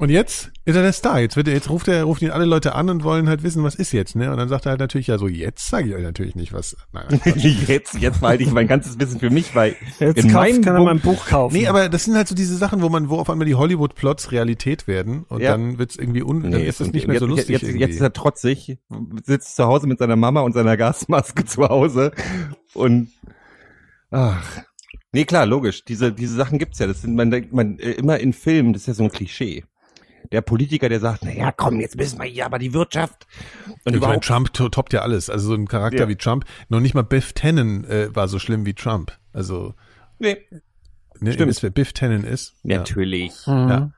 und jetzt ist er der Star. Jetzt wird er, jetzt ruft er, ruft ihn alle Leute an und wollen halt wissen, was ist jetzt, ne? Und dann sagt er halt natürlich, ja, so jetzt sage ich euch natürlich nicht was. Nein, jetzt, jetzt behalte ich mein ganzes Wissen für mich, weil Jetzt in kauft, meinem kann er Buch- mal ein Buch kaufen. Nee, aber das sind halt so diese Sachen, wo man, wo auf einmal die Hollywood-Plots Realität werden und Ja. dann wird's irgendwie un, dann ist das und nicht mehr so jetzt, lustig Jetzt, irgendwie. jetzt ist er trotzig, sitzt zu Hause mit seiner Mama und seiner Gasmaske zu Hause und ach. Nee, klar, logisch. Diese, diese Sachen gibt's ja. Das sind man, man äh, immer in Filmen, das ist ja so ein Klischee. Der Politiker, der sagt, na ja, komm, jetzt müssen wir hier aber die Wirtschaft und ich meine, überhaupt. Trump to- toppt ja alles. Also so ein Charakter Ja. wie Trump. Noch nicht mal Biff Tannen äh, war so schlimm wie Trump. Also Nee, ne, Stimmt. wisst, wer Biff Tannen ist? natürlich. Mhm. Ja.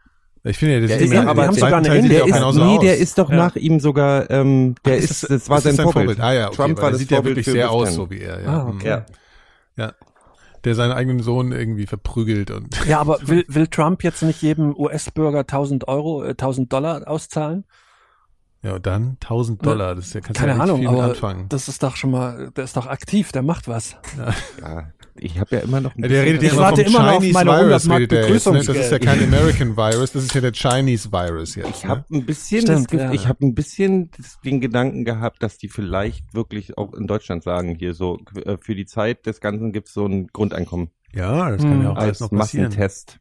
Ich finde ja, das Der ist ja aber- sogar eine er auch Der ist, genauso nee, aus. der ist doch Ja. nach ihm sogar, ähm, der Ist ist, das- das war ist das sein Vorbild. Ah ja, okay, Trump war das sieht ja Vorbild wirklich sehr Biff aus, Tannen. so wie er. Ja. Ah, okay. Ja. Ja. Der seinen eigenen Sohn irgendwie verprügelt und. Ja, aber will, will Trump jetzt nicht jedem US-Bürger 1000 Euro, äh, 1000 Dollar auszahlen? Ja, und dann 1000 Dollar, das ist ja, kannst Keine ja nicht Ahnung, viel aber anfangen. das ist doch schon mal, der ist doch aktiv, der macht was. Ja, ich habe ja immer noch der redet Ich ja immer warte vom immer noch auf Chinese meine Virus, 100 Mark redet er jetzt, ne? Das ist ja kein American Virus, das ist ja der Chinese Virus jetzt. Ich Ne? habe ein bisschen, Stimmt, das, ja. ich habe ein bisschen den Gedanken gehabt, dass die vielleicht wirklich auch in Deutschland sagen, hier so äh, für die Zeit des Ganzen gibt's so ein Grundeinkommen Ja, das kann Hm. ja auch alles als noch passieren. Massentest.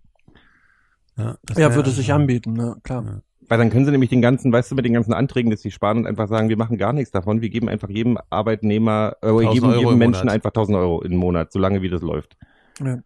Ja, das Ja, würde sich anbieten, ne, klar. Weil dann können sie nämlich den ganzen, weißt du, mit den ganzen Anträgen, dass sie sparen und einfach sagen, wir machen gar nichts davon, wir geben einfach jedem Arbeitnehmer, äh, 1000 jedem, Euro jedem Menschen einfach 1000 Euro im Monat, solange wie das läuft, Ja.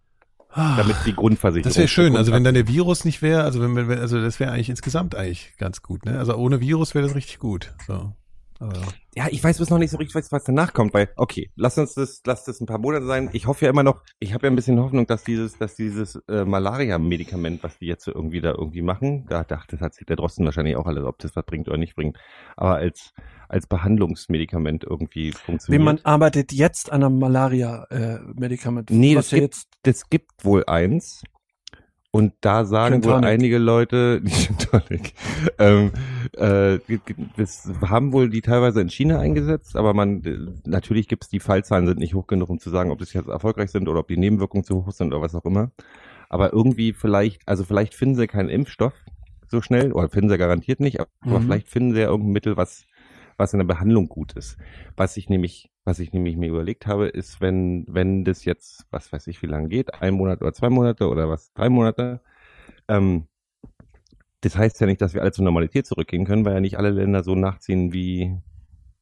Damit die Grundversicherung. Das wäre schön, also wenn dann der Virus nicht wäre, also wenn, wenn also das wäre eigentlich insgesamt eigentlich ganz gut, ne? Also ohne Virus wäre das richtig gut. So. Aber, Ja, ich weiß bis noch nicht so richtig, was, was danach kommt, weil, okay, lass uns das, lass das ein paar Monate sein. Ich hoffe ja immer noch, ich habe ja ein bisschen Hoffnung, dass dieses, dass dieses äh, Malaria-Medikament, was die jetzt so irgendwie da irgendwie machen, da dachte, das hat sich der Drosten wahrscheinlich auch alles, ob das was bringt oder nicht bringt, aber als als Behandlungsmedikament irgendwie Wie funktioniert. man arbeitet jetzt an einem Malaria-Medikament. Nee, was das ja gibt- jetzt, das gibt wohl eins. Und da sagen wohl einige Leute, nicht Gin Tonic, ähm, äh, das haben wohl die teilweise in China eingesetzt, aber man natürlich gibt's die Fallzahlen sind nicht hoch genug, um zu sagen, ob das jetzt erfolgreich sind oder ob die Nebenwirkungen zu hoch sind oder was auch immer. Aber irgendwie vielleicht, also vielleicht finden sie keinen Impfstoff so schnell, oder finden sie garantiert nicht, aber Mhm. vielleicht finden sie ja irgendein Mittel, was was in der Behandlung gut ist. Was ich nämlich, was ich nämlich mir überlegt habe, ist, wenn, wenn das jetzt, was weiß ich, wie lange geht, ein Monat oder zwei Monate oder was, drei Monate, ähm, das heißt ja nicht, dass wir alle zur Normalität zurückgehen können, weil ja nicht alle Länder so nachziehen wie,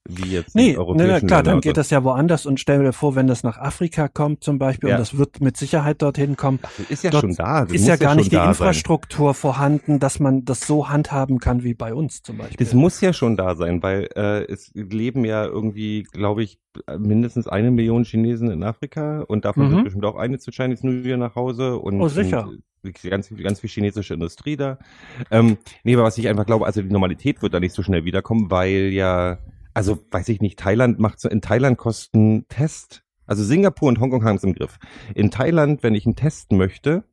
wie jetzt nee, die europäischen nee, klar, Länder dann geht so. das ja woanders und stell dir vor, wenn das nach Afrika kommt zum Beispiel, Ja. und das wird mit Sicherheit dorthin kommen, Das ist ja schon da. Das ist ja gar schon nicht die da sein. Infrastruktur vorhanden, dass man das so handhaben kann wie bei uns zum Beispiel. Das muss ja schon da sein, weil äh, es leben ja irgendwie, glaube ich, mindestens eine Million Chinesen in Afrika und davon Mhm. wird bestimmt auch eine zu Chinese New Year nach Hause und, Oh, sicher. und ganz, ganz viel chinesische Industrie da. Ähm, nee, aber was ich einfach glaube, also die Normalität wird da nicht so schnell wiederkommen, weil ja, also weiß ich nicht, Thailand macht so, in Thailand kosten Test, also Singapur und Hongkong haben es im Griff. In Thailand, wenn ich einen Test möchte,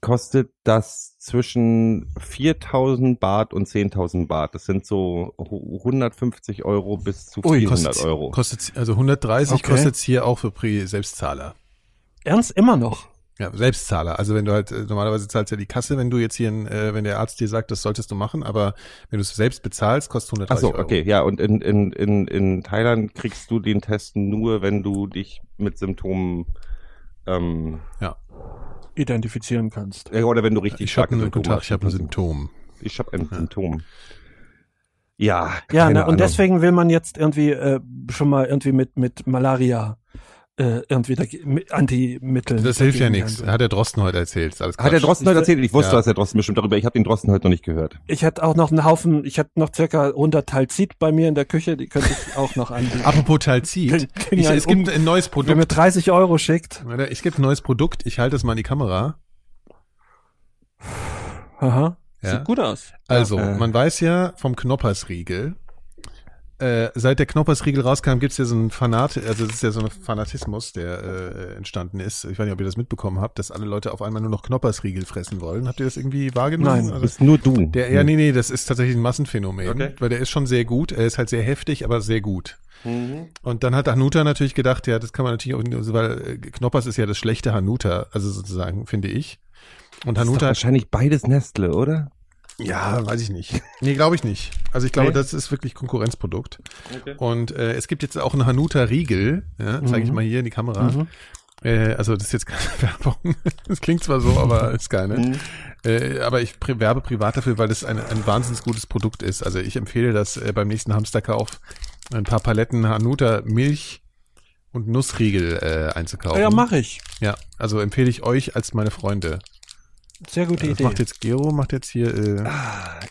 kostet das zwischen 4000 Baht und 10.000 Baht. Das sind so hu- 150 Euro bis zu Ui, 400 kostet, Euro. kostet, also 130 Okay. kostet's hier auch für Pri Selbstzahler. Ernst immer noch. Ja, Selbstzahler. Also wenn du halt, äh, normalerweise zahlst ja die Kasse, wenn du jetzt hier, ein, äh, wenn der Arzt dir sagt, das solltest du machen, aber wenn du es selbst bezahlst, kostet 130 Ach so, Euro. okay, ja, und in, in, in, in Thailand kriegst du den Test nur, wenn du dich mit Symptomen ähm, Identifizieren kannst. ja, oder wenn du richtig Ich habe starke Symptome Tag, hast. ich habe ein Symptom. Ich habe ein Symptom. Ja, Ja, keine ne, und Ahnung. deswegen will man jetzt irgendwie äh, schon mal irgendwie mit mit Malaria äh, irgendwie Antimittel. Das hilft ja nichts. Hat der Drosten heute erzählt. Hat der. Drosten heute erzählt? Ich wusste, Ja. dass der Drosten bestimmt darüber. Ich habe den Drosten heute noch nicht gehört. Ich hatte auch noch einen Haufen, ich hatte noch circa 100 Talzit bei mir in der Küche, die könnte ich auch noch anbieten. Apropos kriegen Ich, es gibt um- ein neues Wer mir Produkt. 30 Euro schickt. Es gibt ein neues Produkt. Ich halte es mal in die Kamera. Aha. Ja. Sieht gut aus. Also, Ja. Äh. man weiß ja vom Knoppersriegel, äh, seit der Knoppersriegel rauskam, gibt's ja so einen Fanat, also das ist ja so ein Fanatismus, der äh, entstanden ist. Ich weiß nicht, ob ihr das mitbekommen habt, dass alle Leute auf einmal nur noch Knoppersriegel fressen wollen. Habt ihr das irgendwie wahrgenommen? Nein. Das Also, bist nur du. der, ja, nee, nee, das ist tatsächlich ein Massenphänomen, Okay. weil der ist schon sehr gut. Er ist halt sehr heftig, aber sehr gut. Mhm. Und dann hat Hanuta natürlich gedacht, ja, das kann man natürlich auch, weil äh, Knoppers ist ja das schlechte Hanuta, also sozusagen, finde ich. Und Das ist doch Hanuta wahrscheinlich beides Nestle, oder? Ja, weiß ich nicht. Nee, glaube ich nicht. Also ich glaube, Nee? das ist wirklich Konkurrenzprodukt. Okay. Und äh, es gibt jetzt auch einen Hanuta Riegel, ja, zeige ich Mhm. mal hier in die Kamera. Mhm. Äh, also das ist jetzt keine Werbung. Das klingt zwar so, aber ist keine. Mhm. Äh, aber ich werbe privat dafür, weil das ein, ein wahnsinnig gutes Produkt ist. Also ich empfehle das äh, beim nächsten Hamsterkauf ein paar Paletten Hanuta Milch und Nussriegel äh, einzukaufen. Ja, mache ich. Ja, also empfehle ich euch als meine Freunde. Sehr gute Das Idee. macht jetzt Gero, macht jetzt hier äh,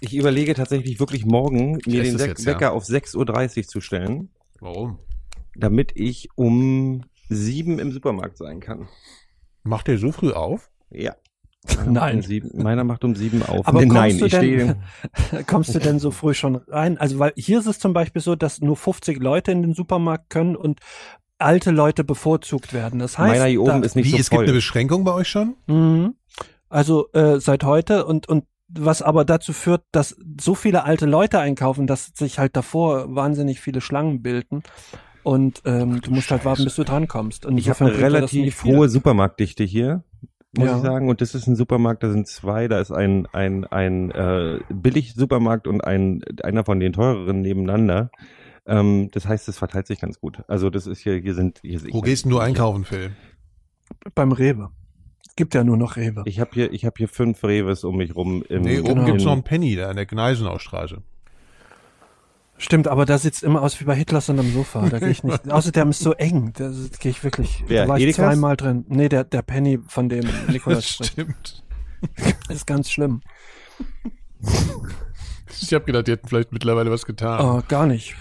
Ich überlege tatsächlich wirklich morgen, mir den Sek jetzt, ja. Wecker auf 6.30 Uhr zu stellen, Warum? damit ich um sieben im Supermarkt sein kann. Macht ihr so früh auf? Ja. Nein. Um sieben, meiner macht um sieben auf. Aber nein, du ich denn, stehe. kommst du denn so früh schon rein? Also, weil hier ist es zum Beispiel so, dass nur 50 Leute in den Supermarkt können und alte Leute bevorzugt werden. Das heißt, Meiner hier oben da, ist nicht Wie, so es voll. gibt eine Beschränkung bei euch schon? Mhm. Also äh, seit heute und und was aber dazu führt, dass so viele alte Leute einkaufen, dass sich halt davor wahnsinnig viele Schlangen bilden und ähm, du musst halt warten, bis du drankommst. Und ich habe eine relativ hohe Supermarktdichte hier, muss Ja. ich sagen. Und das ist ein Supermarkt, da sind zwei, da ist ein, ein, ein äh, Billig-Supermarkt und ein, einer von den teureren nebeneinander. Ähm, das heißt, es verteilt sich ganz gut. Also das ist hier, hier sind hier Wo gehst denn du einkaufen, Phil? beim Rewe. Es gibt ja nur noch Rewe. Ich habe hier, ich habe hier fünf Reves um mich rum. Im, Nee, oben Genau. gibt's in- noch einen Penny, da an der Gneisenaustraße. Stimmt, aber da sieht's immer aus wie bei Hitlers unterm Sofa. Da gehe ich nicht. Außerdem ist so eng. Da gehe ich wirklich. Wer, da war ich Edekas? zweimal drin. Nee, der, der Penny, von dem Nikolaus spricht. Stimmt. ist ganz schlimm. Ich habe gedacht, die hätten vielleicht mittlerweile was getan. Oh, gar nicht.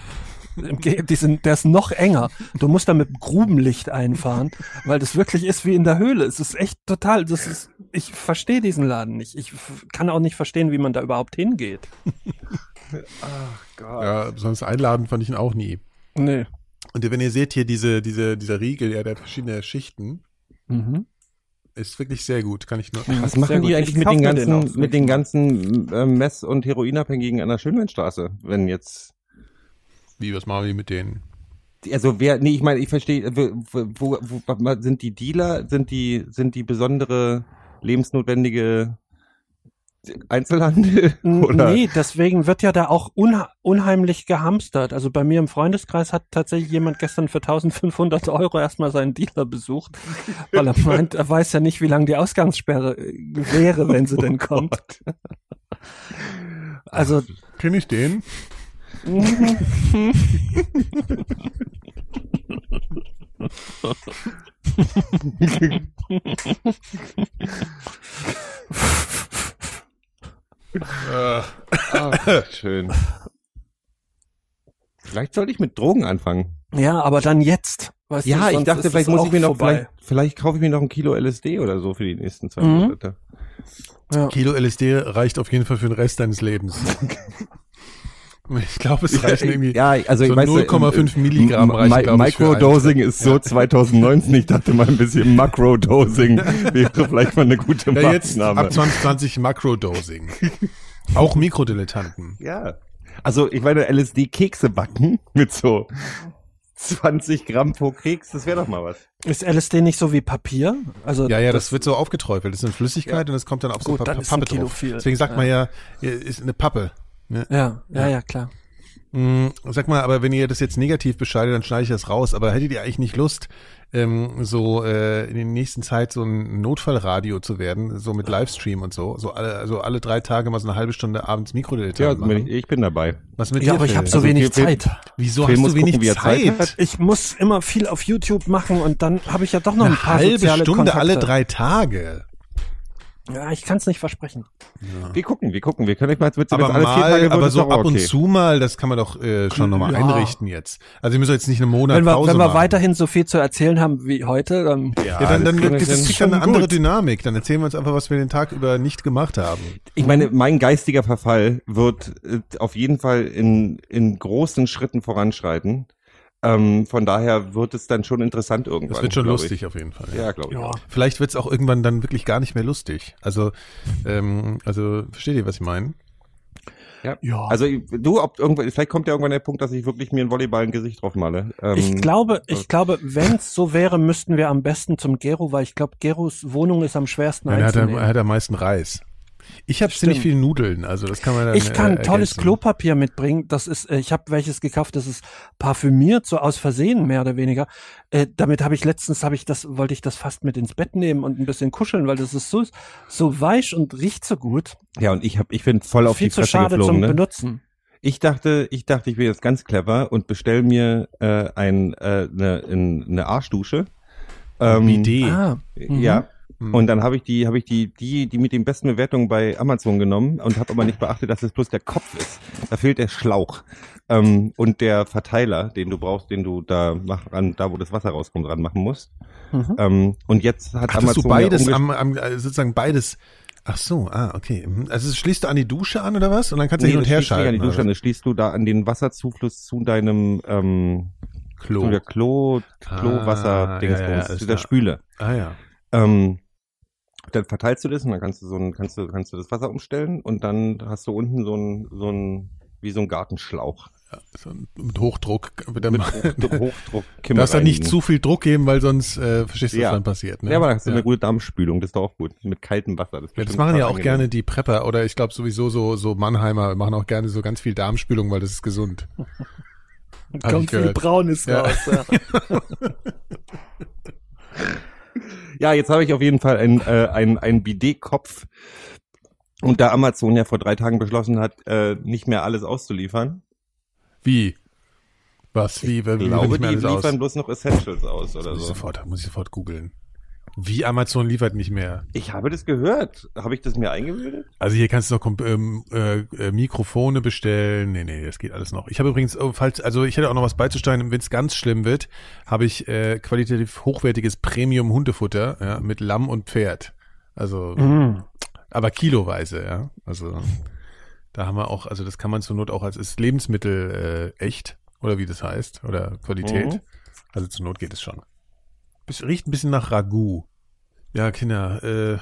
Die sind, der ist noch enger. Du musst da mit Grubenlicht einfahren, weil das wirklich ist wie in der Höhle. Es ist echt total, das ist, ich verstehe diesen Laden nicht. Ich kann auch nicht verstehen, wie man da überhaupt hingeht. Ja, sonst einladen fand ich ihn auch nie. Nee. Und wenn ihr seht hier diese, diese, dieser Riegel, ja, der hat verschiedene Schichten, Mhm. ist wirklich sehr gut, kann ich nur. Was machen die Ich eigentlich mit den den ganzen, auch. mit den ganzen äh, Mess- und Heroinabhängigen an der Schönweinstraße, wenn jetzt Wie, was machen wir mit denen? also wer nee ich meine ich verstehe wo, wo, wo, wo sind die Dealer sind die sind die besondere lebensnotwendige Einzelhandel oder Nee, deswegen wird ja da auch unha unheimlich gehamstert. Also bei mir im Freundeskreis hat tatsächlich jemand gestern für 1500 Euro erstmal seinen Dealer besucht, weil er meint, er weiß ja nicht, wie lange die Ausgangssperre äh, wäre, wenn sie denn kommt. Also, Kenn ich den? Ah, schön vielleicht sollte ich mit Drogen anfangen ja, aber dann jetzt. Weißt du, ja ich sonst dachte vielleicht muss ich mir noch vorbei. vielleicht, vielleicht kaufe ich mir noch ein Kilo LSD oder so für die nächsten zwei Mhm. Monate Ja. Kilo LSD reicht auf jeden Fall für den Rest deines Lebens. Ich glaube, es reichen irgendwie ja also so ich weiß 0,5 Milligramm Mi- reichen, glaube ich, für Microdosing ist so 2019 ich dachte mal ein bisschen Makrodosing wäre vielleicht mal eine gute Ja, jetzt Maßnahme ab 2020 Makrodosing. Auch Mikrodilettanten. Ja. Also ich meine, LSD-Kekse backen mit so 20 Gramm pro Keks, das wäre doch mal was. Ist LSD nicht so wie Papier? Also Ja, ja, das, wird so aufgeträufelt. Das ist eine Flüssigkeit und es kommt dann auf so Gut, Pa- dann ist ein Pappe Kilo drauf. viel. Deswegen sagt Ja. man ja, ist eine Pappe. Ne? Ja, ja, ja, klar. Mm, Sag mal, aber wenn ihr das jetzt negativ bescheidet, dann schneide ich das raus. Aber hättet ihr eigentlich nicht Lust, ähm, so äh, in der nächsten Zeit so ein Notfallradio zu werden, so mit Livestream und so, so alle, also alle drei Tage mal so eine halbe Stunde abends Ja, Mikrodilettanten bin machen? ich, ich bin dabei. Was mit Ja, dir? aber ich Phil? habe so Also wenig viel- Zeit. Wieso Phil hast du wenig gucken, Zeit Zeit? Ich muss immer viel auf YouTube machen und dann habe ich ja doch noch ein Eine paar halbe soziale Stunde Kontakte. alle drei Tage. Ja, ich kann es nicht versprechen. Wir gucken, wir gucken. Wir können euch mal, jetzt Aber alle vier mal, Tage wird aber so ab und okay. zu mal, das kann man doch äh, schon nochmal Ja. einrichten jetzt. Also wir müssen jetzt nicht einen Monat Wenn wir, Pause wenn wir machen. weiterhin so viel zu erzählen haben wie heute, dann Ja, dann, dann, das das, kriegt dann eine andere Gut. Dynamik. Dann erzählen wir uns einfach, was wir den Tag über nicht gemacht haben. Ich meine, mein geistiger Verfall wird äh, auf jeden Fall in, in großen Schritten voranschreiten. Ähm, von daher wird es dann schon interessant irgendwann. Das wird schon lustig auf jeden Fall. Ich. Ja, glaube ich. ja. Vielleicht wird es auch irgendwann dann wirklich gar nicht mehr lustig. Also, ähm, also versteht ihr, was ich meine? ja. Also du, ob irgendwann, vielleicht kommt ja irgendwann der Punkt, dass ich wirklich mir einen Volleyball ein Gesicht drauf male. Ähm, ich glaube, ich glaube, wenn es so wäre, müssten wir am besten zum Gero, weil ich glaube, Geros Wohnung ist am schwersten er hat, er, einzunehmen. er hat am meisten Reis. Ich habe ziemlich viel Nudeln, also das kann man dann Ich kann äh, tolles. Klopapier mitbringen. Das ist, äh, ich habe welches gekauft, das ist parfümiert, so aus Versehen mehr oder weniger. Äh, damit habe ich letztens, habe ich das, wollte ich das fast mit ins Bett nehmen und ein bisschen kuscheln, weil das ist so so weich und riecht so gut. Ja, und ich habe, ich bin voll auf Viel die zu Fresse schade geflogen. zum Ne? Benutzen. Ich dachte, ich dachte, ich bin jetzt ganz clever und bestell mir äh, ein, äh, eine, ein, eine Arschdusche. Ähm, Bidet. Ah, mhm. Ja. Mhm. Und dann habe ich die, habe ich die, die, die mit den besten Bewertungen bei Amazon genommen und habe aber nicht beachtet, dass es bloß der Kopf ist. Da fehlt der Schlauch ähm, und der Verteiler, den du brauchst, den du da mach, an, da wo das Wasser rauskommt, dran machen musst. Mhm. Ähm, und jetzt hat Hattest Amazon du beides am, am, äh, sozusagen beides. Ach so, ah, okay. Mhm. Also es schließt du an die Dusche an oder was? Und dann kannst du hin und her nicht an schalten. die Dusche, an, das schließt du da an den Wasserzufluss zu deinem ähm, Klo. So der Klo, Klowasser, Ah, Dingsbums, ja, ja, zu ist der da. Spüle. Ah ja. Ähm, dann verteilst du das und dann kannst du so ein, kannst du, kannst du das Wasser umstellen und dann hast du unten so ein, so ein, wie so ein Gartenschlauch. So ein- mit Hochdruck. Mit Mit Hochdruck, Du darfst da nicht zu viel Druck geben, weil sonst äh, verstehst du, was Ja. dann passiert. Ne? Ja, aber da hast du ja. eine gute Darmspülung, das ist doch auch gut. Mit kaltem Wasser. Das, ist Ja, das machen ja auch angenehm. gerne die Prepper oder ich glaube sowieso so so Mannheimer machen auch gerne so ganz viel Darmspülung, weil das ist gesund. Kommt viel. Braunes Ja. raus. Ja. Ja, jetzt habe ich auf jeden Fall ein, äh, ein, ein Bidet-Kopf. Und da Amazon ja vor drei Tagen beschlossen hat, äh, nicht mehr alles auszuliefern, Wie? Was? Wie? Wie? ich wie glaube, mehr die alles aus? liefern bloß noch Essentials aus oder Muss so. sofort, muss ich sofort googeln. Wie Amazon liefert nicht mehr. Ich habe das gehört. Habe ich das mir eingebildet? Also hier kannst du noch ähm, äh, äh, Mikrofone bestellen. Nee, nee, das geht alles noch. Ich habe übrigens, oh, falls, also ich hätte auch noch was beizusteuern, wenn es ganz schlimm wird, habe ich äh, qualitativ hochwertiges Premium-Hundefutter ja, mit Lamm und Pferd. Also, Mm. aber kiloweise, ja. Also da haben wir auch, also das kann man zur Not auch als ist Lebensmittel äh, echt oder wie das heißt oder Qualität. Mhm. Also zur Not geht es schon. Bis, riecht ein bisschen nach Ragout. Ja, Kinder, äh,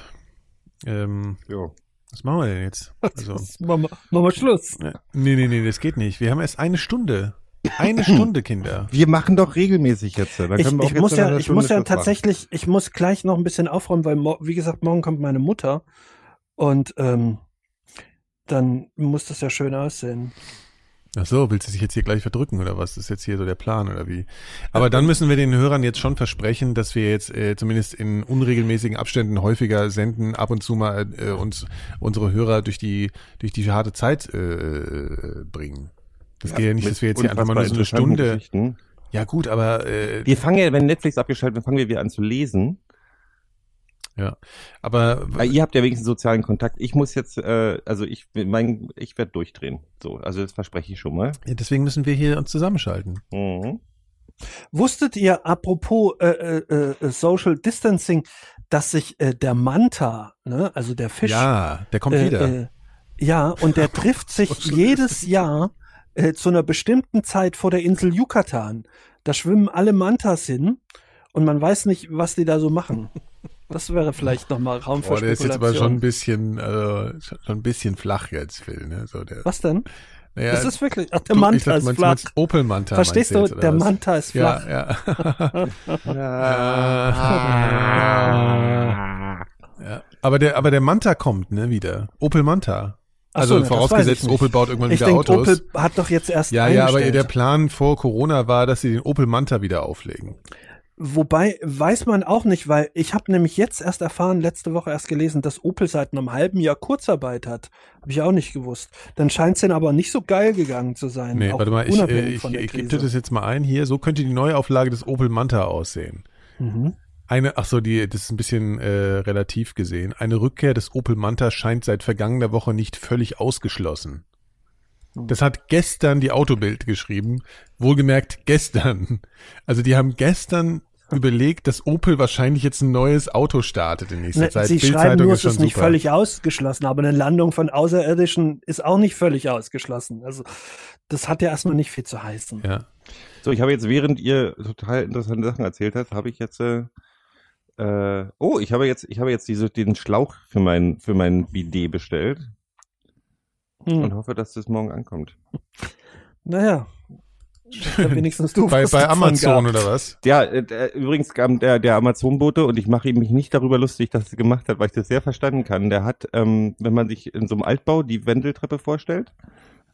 ähm, Ja. was machen wir denn jetzt? Also, Machen wir, machen wir Schluss. ja. nee, nee, nee, das geht nicht. Wir haben erst eine Stunde. Eine Stunde, Kinder. Wir machen doch regelmäßig jetzt. Dann Ich, ich jetzt muss ja, ich muss ja Schluss machen. tatsächlich, ich muss gleich noch ein bisschen aufräumen, weil, wie gesagt, morgen kommt meine Mutter und ähm, dann muss das ja schön aussehen. Ach so, willst du dich jetzt hier gleich verdrücken oder was? Das ist jetzt hier so der Plan oder wie? Aber dann müssen wir den Hörern jetzt schon versprechen, dass wir jetzt äh, zumindest in unregelmäßigen Abständen häufiger senden, ab und zu mal äh, uns unsere Hörer durch die durch die harte Zeit äh, bringen. Das geht ja nicht, dass wir jetzt hier einfach mal nur so eine Stunde. Ja gut, aber äh, Wir fangen ja, wenn Netflix abgeschaltet wird, fangen wir wieder an zu lesen. Ja, aber Weil ihr habt ja wenigstens sozialen Kontakt. Ich muss jetzt, äh, also ich, mein, ich werde durchdrehen. So, also das verspreche ich schon mal. ja, deswegen müssen wir hier uns zusammenschalten. Mhm. Wusstet ihr, apropos äh, äh, äh, Social Distancing, dass sich äh, der Manta, ne, also der Fisch, Ja, der kommt äh, wieder. Äh, ja, und der trifft sich jedes Jahr äh, zu einer bestimmten Zeit vor der Insel Yucatan. Da schwimmen alle Mantas hin und man weiß nicht, was die da so machen. Das wäre vielleicht nochmal Raum für Boah, der ist jetzt aber schon ein bisschen, äh, schon ein bisschen flach jetzt, Phil. Ne? So der, Was denn? naja, das ist wirklich, ach, der du- Manta ist flach. Opel Manta. Verstehst du, der was? Manta ist flach. Ja, ja. ja. Aber der, aber der Manta kommt, ne, wieder. Opel Manta. Also so, vorausgesetzt. Opel baut irgendwann Ich wieder denke, Autos. Opel hat doch jetzt erst ja, ja, aber der Plan vor Corona war, dass sie den Opel Manta wieder auflegen. Wobei weiß man auch nicht, weil ich habe nämlich jetzt erst erfahren, letzte Woche erst gelesen, dass Opel seit einem halben Jahr Kurzarbeit hat. Habe ich auch nicht gewusst. Dann scheint es denen aber nicht so geil gegangen zu sein. Nee, warte mal, ich, äh, ich, ich gebe dir das jetzt mal ein hier. So könnte die Neuauflage des Opel Manta aussehen. Mhm. Eine, ach so, die, das ist ein bisschen äh, relativ gesehen. Eine Rückkehr des Opel Manta scheint seit vergangener Woche nicht völlig ausgeschlossen. Hm. Das hat gestern die Autobild geschrieben. Wohlgemerkt gestern. Also die haben gestern überlegt, dass Opel wahrscheinlich jetzt ein neues Auto startet in nächster Ne, Zeit. Sie schreiben nur, ist es ist nicht super. völlig ausgeschlossen, aber eine Landung von Außerirdischen ist auch nicht völlig ausgeschlossen. Also das hat ja erstmal nicht viel zu heißen. Ja. So, ich habe jetzt, während ihr total interessante Sachen erzählt habt, habe ich jetzt, äh, äh, oh, ich habe jetzt, ich habe jetzt diese, den Schlauch für mein, für mein Bidet bestellt und Hm. hoffe, dass das morgen ankommt. Naja, dann wenigstens du Bei, bei Amazon oder was? Ja, äh, der, übrigens kam der, der Amazon-Bote und ich mache mich nicht darüber lustig, dass er gemacht hat, weil ich das sehr verstanden kann. Der hat, ähm, wenn man sich in so einem Altbau die Wendeltreppe vorstellt,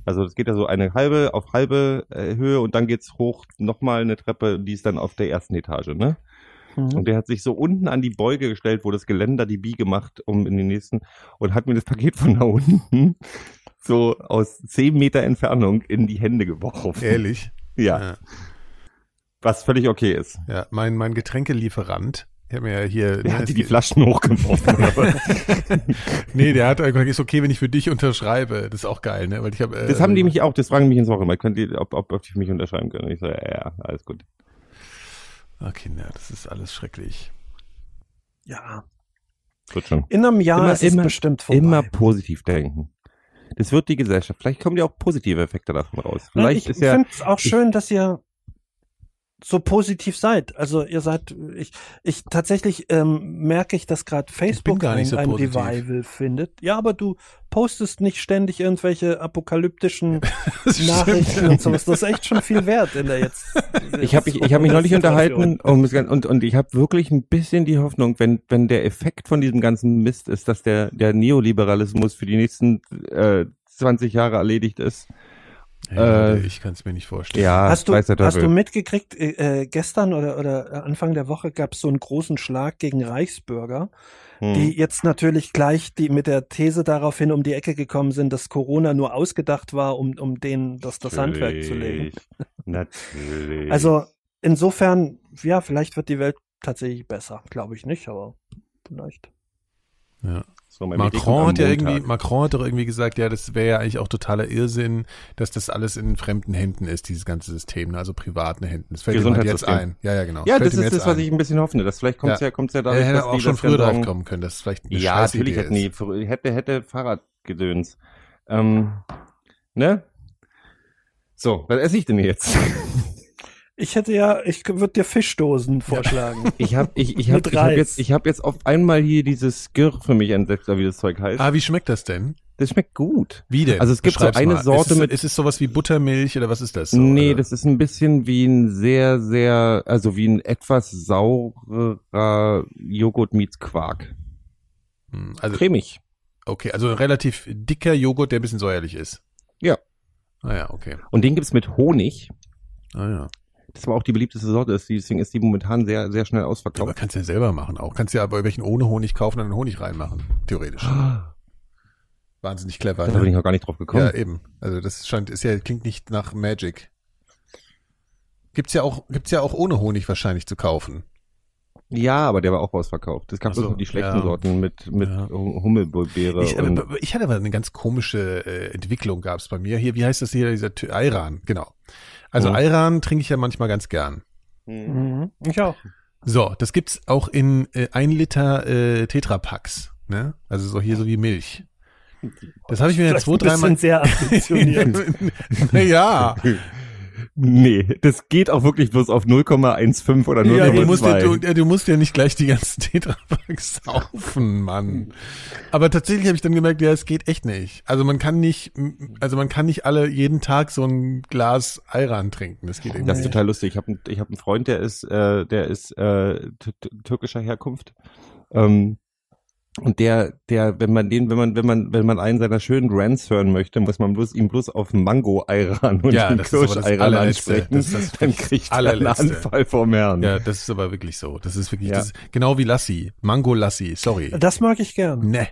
also es geht ja so eine halbe auf halbe äh, Höhe und dann geht's hoch nochmal eine Treppe, die ist dann auf der ersten Etage, ne? Mhm. Und der hat sich so unten an die Beuge gestellt, wo das Geländer die Biege macht, um in den nächsten, und hat mir das Paket von da unten so aus zehn Meter Entfernung in die Hände geworfen. Ehrlich? Ja, Ja. was völlig okay ist. ja. Mein, mein Getränkelieferant, ich habe mir ja hier. Wer ne, hat die geht- Flaschen hochgeworfen? Nee, der hat gesagt, ist okay, wenn ich für dich unterschreibe. Das ist auch geil, ne? Weil ich hab, äh, das haben die mich auch, das fragen mich ins Woche mal, könnt ihr, ob, ob, ob die für mich unterschreiben können? Und ich so, ja, ja, alles gut. Ah, Kinder, das ist alles schrecklich. Ja, Wird schon. in einem Jahr Immer- ist es immer- bestimmt vorbei. Immer positiv denken. Das wird die Gesellschaft. Vielleicht kommen ja auch positive Effekte davon raus. Vielleicht ich ist ja, finde es auch schön, dass ihr so positiv seid. Also ihr seid, ich, ich tatsächlich ähm, merke ich, dass gerade Facebook ein, so ein. Revival findet. Ja, aber du postest nicht ständig irgendwelche apokalyptischen. Nachrichten und sowas. Das ist echt schon viel wert in der jetzt. Ich habe mich, ich hab mich neulich unterhalten und, und, und ich habe wirklich ein bisschen die Hoffnung, wenn, wenn der Effekt von diesem ganzen Mist ist, dass der, der Neoliberalismus für die nächsten äh, 20 Jahre erledigt ist. Ja, Äh, ich kann es mir nicht vorstellen. Ja, Hast du, hast du mitgekriegt, äh, äh, gestern oder, oder Anfang der Woche gab es so einen großen Schlag gegen Reichsbürger, Hm. die jetzt natürlich gleich die mit der These daraufhin um die Ecke gekommen sind, dass Corona nur ausgedacht war, um, um denen das, das Handwerk zu legen. Natürlich. Also insofern, ja, vielleicht wird die Welt tatsächlich besser. Glaube ich nicht, aber vielleicht. Ja. so, Macron hat ja irgendwie, Macron hat doch irgendwie gesagt, ja, das wäre ja eigentlich auch totaler Irrsinn, dass das alles in fremden Händen ist, dieses ganze System, ne? also privaten Händen. Das fällt ihm halt jetzt ein. Ja, ja, genau. Ja, das ihm ist das, was ein. ich ein bisschen hoffe. Das vielleicht kommt's Ja. ja, kommt's ja Er dadurch, hätte dass auch schon das früher drauf kommen können, das ist vielleicht eine Ja, natürlich hätte frü- hätte, hätte Fahrradgedöns. Ähm, ne? So, was esse ich denn jetzt? Ich hätte ja, ich würde dir Fischdosen vorschlagen. Ich habe ich, ich hab, ich hab jetzt, ich hab jetzt auf einmal hier dieses Gir für mich entdeckt, oder wie das Zeug heißt. Ah, wie schmeckt das denn? Das schmeckt gut. Wie denn? Also es gibt so eine mal. Sorte ist es, mit- Ist es sowas wie Buttermilch oder was ist das? So, nee, oder? das ist ein bisschen wie ein sehr, sehr, also wie ein etwas saurer Joghurt meets Quark. Hm, Also, Cremig. okay, also ein relativ dicker Joghurt, der ein bisschen säuerlich ist. Ja. Ah ja, okay. Und den gibt's mit Honig. Ah ja. Das war auch die beliebteste Sorte, deswegen ist die momentan sehr, sehr schnell Ja, aber ausverkauft. kannst du ja selber machen auch. Kannst ja aber welchen ohne Honig kaufen und dann Honig reinmachen. Theoretisch. Wahnsinnig clever. Da bin ich Ne? noch gar nicht drauf gekommen. Ja, eben. Also das scheint, ist ja, klingt nicht nach Magic. Gibt's ja auch, gibt's ja auch ohne Honig wahrscheinlich zu kaufen. Ja, aber der war auch ausverkauft. Es gab so, die schlechten ja. Sorten mit, mit Ja. Hummelbeere Ich, ich hatte aber eine ganz komische äh, Entwicklung gab's bei mir. Hier, wie heißt das hier, dieser Ayran, genau. Also Mhm. Ayran trinke ich ja manchmal ganz gern. Mhm. Ich auch. So, das gibt's auch in äh, ein Liter äh, Tetrapacks, ne? Also so hier so wie Milch. Das habe ich mir jetzt zwei, dreimal. bisschen sehr ambitioniert. naja, Nee, das geht auch wirklich bloß auf 0,15 oder 0,2. ja, du musst, ja, du, du musst ja nicht gleich die ganzen Tetrapacks saufen, Mann. Aber tatsächlich habe ich dann gemerkt, ja, es geht echt nicht. Also man kann nicht, also man kann nicht alle jeden Tag so ein Glas Ayran trinken. Das geht irgendwie das ist total lustig. Ich habe ich hab einen Freund, der ist, äh, der ist äh, türkischer Herkunft. Ähm, und der, der, wenn man den, wenn man, wenn man, wenn man einen seiner schönen Rants hören möchte, muss man bloß ihm bloß auf Mango-Ayran und Ja, den das ist aber das Kirsch-Ayran allerletzte. ansprechen, Das ist das dann kriegt er einen. Anfall vom Herrn. Ja, das ist aber wirklich so. Das ist wirklich, Ja. das ist genau wie Lassi. Mango Lassi, sorry. Das mag ich gern. Ne.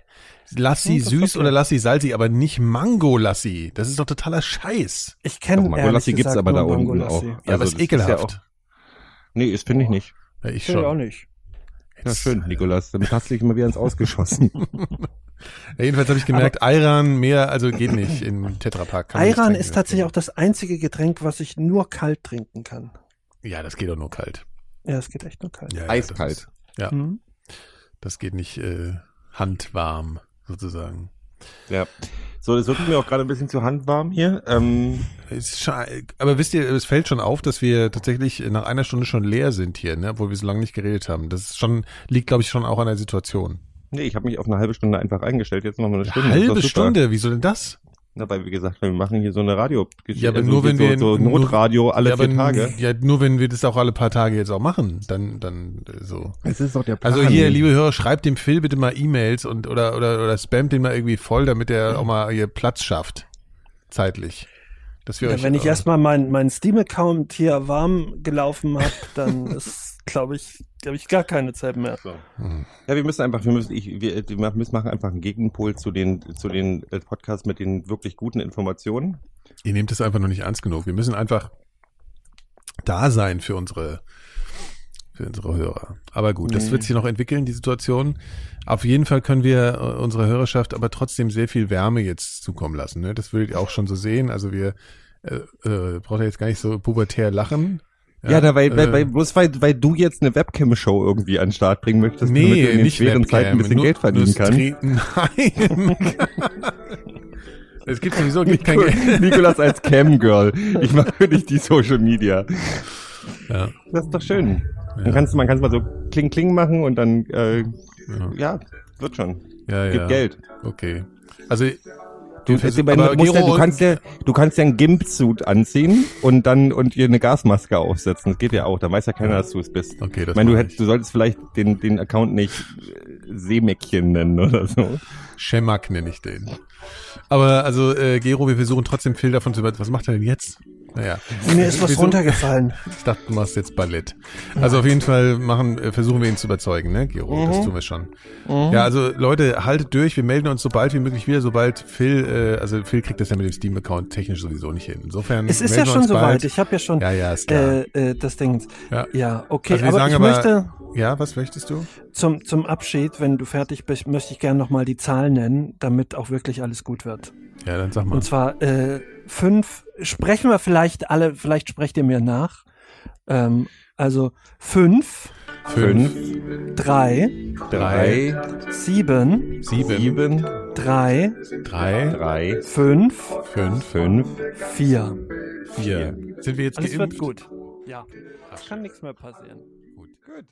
Lassi das süß okay. oder Lassi salzig, aber nicht Mango Lassi. Das ist doch totaler Scheiß. Ich kenne Mangolassi ehrlich gibt's aber da unten auch. Ja, aber Also ist das ist ekelhaft. ja auch- Nee, ist finde ich nicht. Ja, ich Ich auch schon. nicht. Ja, schön, Nikolas. Damit hast du dich immer wieder ins Ausgeschossen. Ja, jedenfalls habe ich gemerkt, Ayran mehr, also geht nicht in Tetrapack. Ayran ist tatsächlich auch das einzige Getränk, was ich nur kalt trinken kann. Ja, das geht doch nur kalt. Ja, es geht echt nur kalt. Ja, ja, Eiskalt. Das, ist, ja, Mhm. das geht nicht äh, handwarm sozusagen. Ja. So, es wird mir auch gerade ein bisschen zu handwarm hier. Ähm, aber wisst ihr, es fällt schon auf, dass wir tatsächlich nach einer Stunde schon leer sind hier, ne? obwohl wir so lange nicht geredet haben. Das ist schon, liegt, glaube ich, schon auch an der Situation. nee, ich habe mich auf eine halbe Stunde einfach eingestellt. Jetzt machen wir eine Stunde. Das halbe. Stunde, wieso denn das? Na, weil wir gesagt wir machen hier so eine Radio. Ja, aber nur wenn so, wir- so nur- Notradio alle ja, vier Tage. Ja, nur wenn wir das auch alle paar Tage jetzt auch machen, dann, dann äh, so. Es ist doch der Plan. Also hier, liebe Hörer, schreibt dem Phil bitte mal E-Mails und oder oder oder spamt den mal irgendwie voll, damit er auch mal hier Platz schafft. Zeitlich. Dass wir Ja, euch, wenn ich äh, erstmal meinen mein Steam-Account hier warm gelaufen habe, dann ist, glaube ich, glaube ich, gar keine Zeit mehr. So. hm. Ja, wir müssen einfach, wir müssen, ich, wir, wir machen einfach einen Gegenpol zu den, zu den äh, Podcasts mit den wirklich guten Informationen. Ihr nehmt es einfach noch nicht ernst genug. Wir müssen einfach da sein für unsere für unsere Hörer. Aber gut, das Nee. wird sich noch entwickeln, die Situation. Auf jeden Fall können wir äh, unserer Hörerschaft aber trotzdem sehr viel Wärme jetzt zukommen lassen. Ne? Das würdet ihr auch schon so sehen. Also wir äh, äh, braucht ihr jetzt gar nicht so pubertär lachen. Ja, da, weil, weil, äh, weil, bloß weil, weil du jetzt eine Webcam-Show irgendwie an den Start bringen möchtest, damit Nee, du in den nicht schweren Webcam, Zeiten ein bisschen nur, Geld verdienen kannst. Nein. es gibt sowieso gibt kein Geld. Nikolas als Cam-Girl. Ich mache für dich die Social Media. Ja. Das ist doch schön. Ja. Dann kannst du, man kann es mal so kling kling machen und dann, äh, Ja, ja, wird schon. ja. Gibt ja. Geld. Okay. Also, Du, musst ja, du kannst ja, du kannst ja einen Gimp-Suit anziehen und dann und dir eine Gasmaske aufsetzen. Das geht ja auch. Da weiß ja keiner, dass du es bist. okay, das ich meine, du hättest, du solltest vielleicht den, den Account nicht äh, Seemäckchen nennen oder so. Schemak nenne ich den. Aber also, äh, Gero, wir versuchen trotzdem Phil davon zu überzeugen. Was macht er denn jetzt? Naja. Mir ist was Wieso? runtergefallen. Ich dachte, du machst jetzt Ballett. Also auf jeden Fall machen, äh, versuchen wir ihn zu überzeugen, ne, Gero? Mhm. Das tun wir schon. Ja, also Leute, haltet durch. Wir melden uns so bald wie möglich wieder, sobald Phil, äh, also Phil kriegt das ja mit dem Steam-Account technisch sowieso nicht hin. Insofern. Es ist ja schon soweit. Ich habe ja schon Ja, ja, äh, äh, das Ding. Ja. Ja, okay. Also aber sagen ich aber- möchte ja, was möchtest du? zum, zum Abschied, wenn du fertig bist, möchte ich gerne nochmal die Zahl nennen, damit auch wirklich alles gut wird. Ja, dann sag mal. Und zwar äh, fünf, sprechen wir vielleicht alle, vielleicht sprecht ihr mir nach. Ähm, also fünf, Fünf, drei, drei, sieben, sieben, sieben, drei, drei, drei, fünf, fünf, fünf, vier. vier. Sind wir jetzt Alles geimpft? wird gut. Ja. Es kann nichts mehr passieren. Gut. Gut.